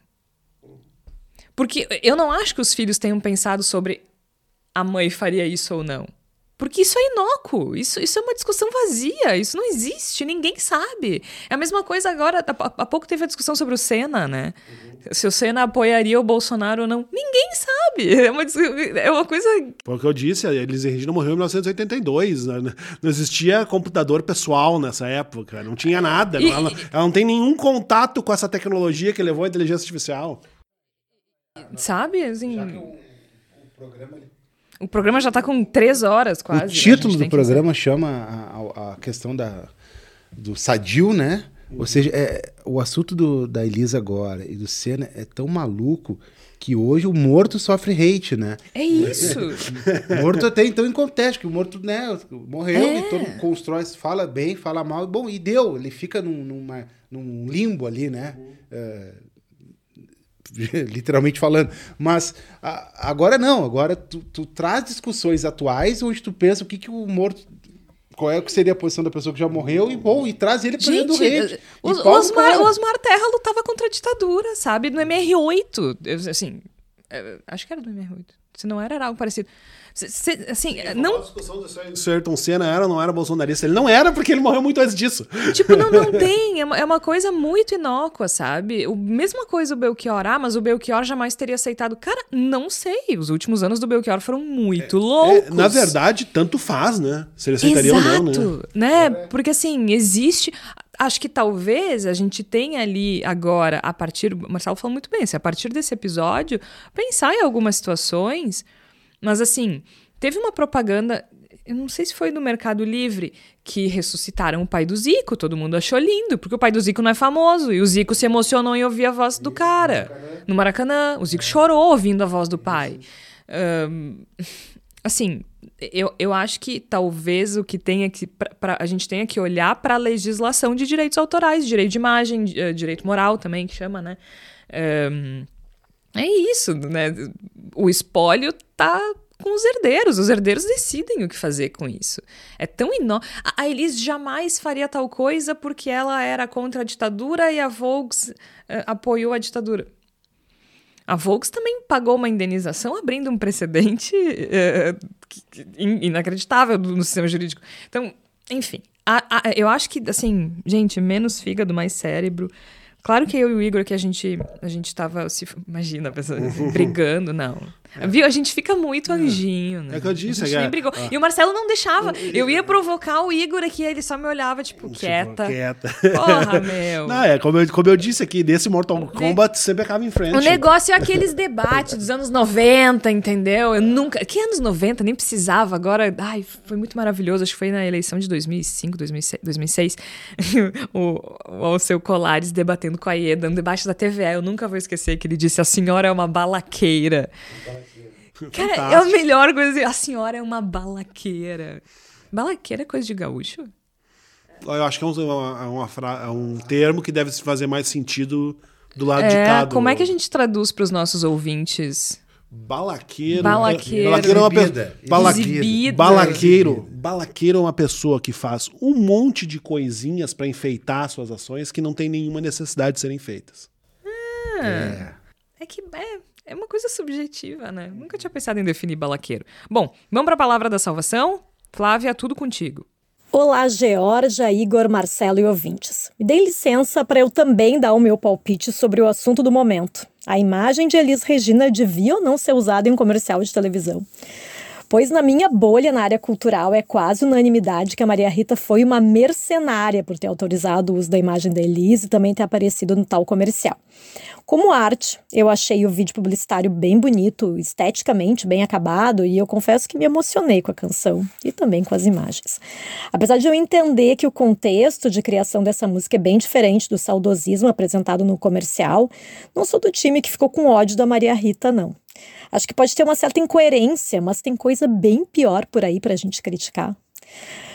Porque eu não acho que os filhos tenham pensado sobre a mãe faria isso ou não. Porque isso é inócuo, isso, isso é uma discussão vazia, isso não existe, ninguém sabe. É a mesma coisa agora, há, pouco teve a discussão sobre o Senna, né? Uhum. Se o Senna apoiaria o Bolsonaro ou não. Ninguém sabe. É uma, é uma coisa. Foi o que eu disse, a Elis Regina morreu em 1982. Né? Não existia computador pessoal nessa época, não tinha nada. E, ela, ela não tem nenhum contato com essa tecnologia que levou a inteligência artificial. Sabe? Assim. O, o programa o programa já está com três horas quase. O título do programa chama a, a, questão da, do sadio, né? Ou seja, é, o assunto do, da Elisa agora e do Senna é tão maluco que hoje o morto sofre hate, né? É isso! morto até então em contexto, que o morto, né, morreu é. e todo mundo constrói, fala bem, fala mal, bom, e deu, ele fica num, numa, num limbo ali, né? Uhum. É, literalmente falando. Mas a, agora não, agora tu, tu, traz discussões atuais onde tu pensa o que, que o morto. Qual é que seria a posição da pessoa que já morreu e, bom, e traz ele para dentro do rede. O, Osmar, Osmar Terra lutava contra a ditadura, sabe? No MR8. Eu, assim, é, acho que era do MR8. Se não era, era algo parecido. Cê, assim, não. A discussão se Ayrton Senna era ou não era bolsonarista. Ele não era porque ele morreu muito antes disso. Tipo, não, não tem. É uma, é uma coisa muito inócua, sabe? O, mesma coisa o Belchior. Ah, mas o Belchior jamais teria aceitado. Cara, não sei. Os últimos anos do Belchior foram muito é, loucos. É, na verdade, tanto faz, né? Se ele aceitaria Exato, ou não, né? né? Porque assim, existe acho que talvez a gente tenha ali agora, a partir. O Marcelo falou muito bem, se a partir desse episódio, pensar em algumas situações mas assim, teve uma propaganda, eu não sei se foi no Mercado Livre, que ressuscitaram o pai do Zico. Todo mundo achou lindo, porque o pai do Zico não é famoso. E o Zico se emocionou em ouvir a voz do cara no Maracanã. O Zico chorou ouvindo a voz do pai. Um, assim, eu, eu acho que talvez o que tenha que. Pra, pra a gente tenha que olhar para a legislação de direitos autorais, direito de imagem, uh, direito moral também, que chama, né? Um, é isso, né? O espólio tá com os herdeiros. Os herdeiros decidem o que fazer com isso. É tão inó. A Elise jamais faria tal coisa porque ela era contra a ditadura e a Volks uh, apoiou a ditadura. A Volks também pagou uma indenização abrindo um precedente uh, inacreditável no sistema jurídico. Então, enfim, a, a, eu acho que, assim, gente, menos fígado, mais cérebro. Claro que eu e o Igor, que a gente, a gente tava, se, imagina, pessoa, brigando, não. É. Viu? A gente fica muito é. anjinho, né? É que eu disse, a gente é, nem brigou. Ah. E o Marcelo não deixava. Eu ia provocar o Igor aqui, ele só me olhava, tipo, tipo quieta. Quieta. Porra, meu. Não, é, como eu, como eu disse aqui, nesse Mortal Kombat sempre acaba em frente. O negócio é aqueles debates dos anos 90, entendeu? Eu nunca. Que anos 90? Nem precisava. Agora, ai, foi muito maravilhoso. Acho que foi na eleição de 2005, 2006. 2006 o, o seu Colares debatendo com a Ieda, no debate da TVE. Eu nunca vou esquecer que ele disse: a senhora é uma balaqueira. Cara, é a melhor coisa. A senhora é uma balaqueira. Balaqueira é coisa de gaúcho? Eu acho que é um, é uma, é um termo que deve fazer mais sentido do lado é, de cá. Do... Como é que a gente traduz para os nossos ouvintes? Balaqueiro. Balaqueiro. Balaqueiro é uma pessoa. Balaqueiro. Balaqueiro. Balaqueiro é uma pessoa que faz um monte de coisinhas para enfeitar suas ações que não tem nenhuma necessidade de serem feitas. Ah, é. é que é, é uma coisa subjetiva, né? Nunca tinha pensado em definir balaqueiro. Bom, vamos para a palavra da salvação? Flávia, tudo contigo. Olá, Georgia, Igor, Marcelo e ouvintes. Me deem licença para eu também dar o meu palpite sobre o assunto do momento. A imagem de Elis Regina devia ou não ser usada em um comercial de televisão? Pois na minha bolha na área cultural é quase unanimidade que a Maria Rita foi uma mercenária por ter autorizado o uso da imagem da Elise e também ter aparecido no tal comercial. Como arte, eu achei o vídeo publicitário bem bonito, esteticamente bem acabado, e eu confesso que me emocionei com a canção e também com as imagens. Apesar de eu entender que o contexto de criação dessa música é bem diferente do saudosismo apresentado no comercial, não sou do time que ficou com ódio da Maria Rita, não. Acho que pode ter uma certa incoerência, mas tem coisa bem pior por aí para a gente criticar.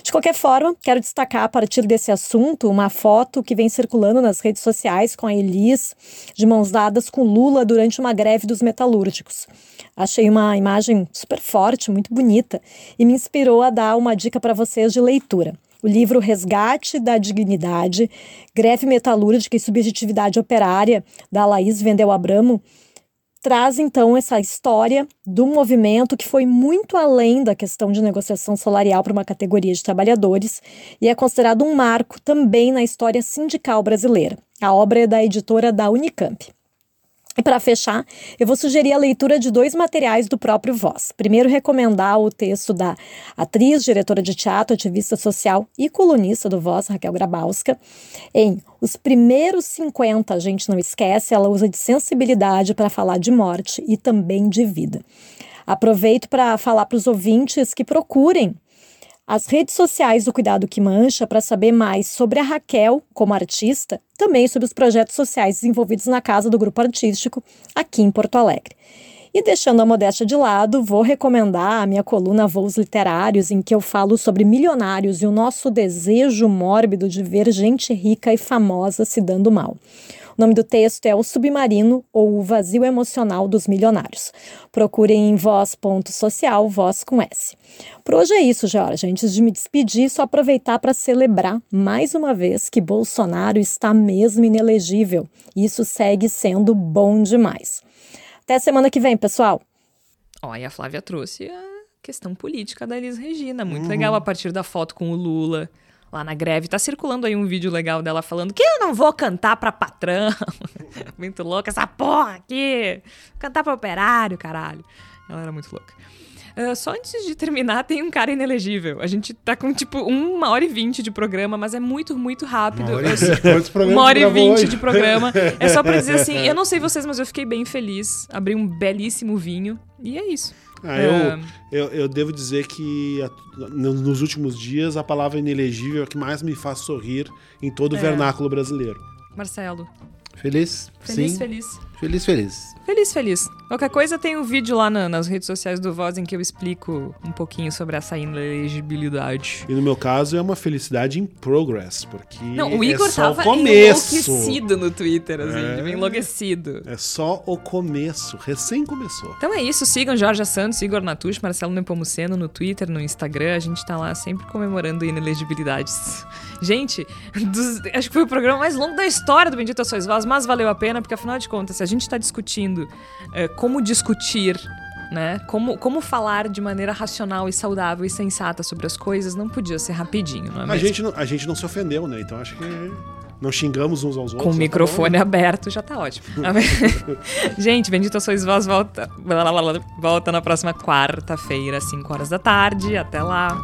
De qualquer forma, quero destacar a partir desse assunto uma foto que vem circulando nas redes sociais com a Elis de mãos dadas com Lula durante uma greve dos metalúrgicos. Achei uma imagem super forte, muito bonita e me inspirou a dar uma dica para vocês de leitura. O livro Resgate da Dignidade, Greve Metalúrgica e Subjetividade Operária, da Laís Vendel Abramo, traz então essa história do movimento que foi muito além da questão de negociação salarial para uma categoria de trabalhadores e é considerado um marco também na história sindical brasileira. A obra é da editora da Unicamp. E para fechar, eu vou sugerir a leitura de dois materiais do próprio Voz. Primeiro, recomendar o texto da atriz, diretora de teatro, ativista social e colunista do Voz, Raquel Grabowska, em Os Primeiros 50, a gente não esquece, ela usa de sensibilidade para falar de morte e também de vida. Aproveito para falar para os ouvintes que procurem as redes sociais do Cuidado que Mancha para saber mais sobre a Raquel como artista, também sobre os projetos sociais desenvolvidos na casa do grupo artístico aqui em Porto Alegre. E deixando a modéstia de lado, vou recomendar a minha coluna Voos Literários, em que eu falo sobre milionários e o nosso desejo mórbido de ver gente rica e famosa se dando mal. O nome do texto é O Submarino ou O Vazio Emocional dos Milionários. Procurem em voz.social, voz com S. Por hoje é isso, Jorge. Antes de me despedir, só aproveitar para celebrar mais uma vez que Bolsonaro está mesmo inelegível. Isso segue sendo bom demais. Até semana que vem, pessoal. Olha, a Flávia trouxe a questão política da Elis Regina. Muito uhum. legal a partir da foto com o Lula lá na greve. Tá circulando aí um vídeo legal dela falando que eu não vou cantar pra patrão. muito louca essa porra aqui. Cantar pra operário, caralho. Ela era muito louca. Uh, só antes de terminar, tem um cara inelegível. A gente tá com, tipo, uma hora e vinte de programa, mas é muito, muito rápido. Uma hora, eu, uma hora e vinte de programa. É só pra dizer assim, eu não sei vocês, mas eu fiquei bem feliz. Abri um belíssimo vinho. E é isso. Ah, eu, é. eu, eu, devo dizer que nos últimos dias a palavra inelegível é a que mais me faz sorrir em todo o é. vernáculo brasileiro. Marcelo. Feliz? Feliz, Sim. feliz. Feliz, feliz. Feliz, feliz. Qualquer coisa tem um vídeo lá na, nas redes sociais do Voz em que eu explico um pouquinho sobre essa inelegibilidade. E no meu caso é uma felicidade em progress, porque Não, o é Igor é só tava o começo. enlouquecido no Twitter, assim, é... enlouquecido. É só o começo, recém começou. Então é isso, sigam Jorge Santos, Igor Natush, Marcelo Nepomuceno no Twitter, no Instagram, a gente tá lá sempre comemorando inelegibilidades. Gente, dos, acho que foi o programa mais longo da história do Bendito Sois Voz, mas valeu a pena, porque afinal de contas, se a gente tá discutindo é, como discutir, né? Como, como falar de maneira racional e saudável e sensata sobre as coisas não podia ser rapidinho, não é a mesmo? Gente não, a gente não se ofendeu, né? Então acho que não xingamos uns aos outros. Com o microfone tá aberto já tá ótimo. gente, Bendita Sois Vós volta, volta na próxima quarta-feira, às 5 horas da tarde. Até lá.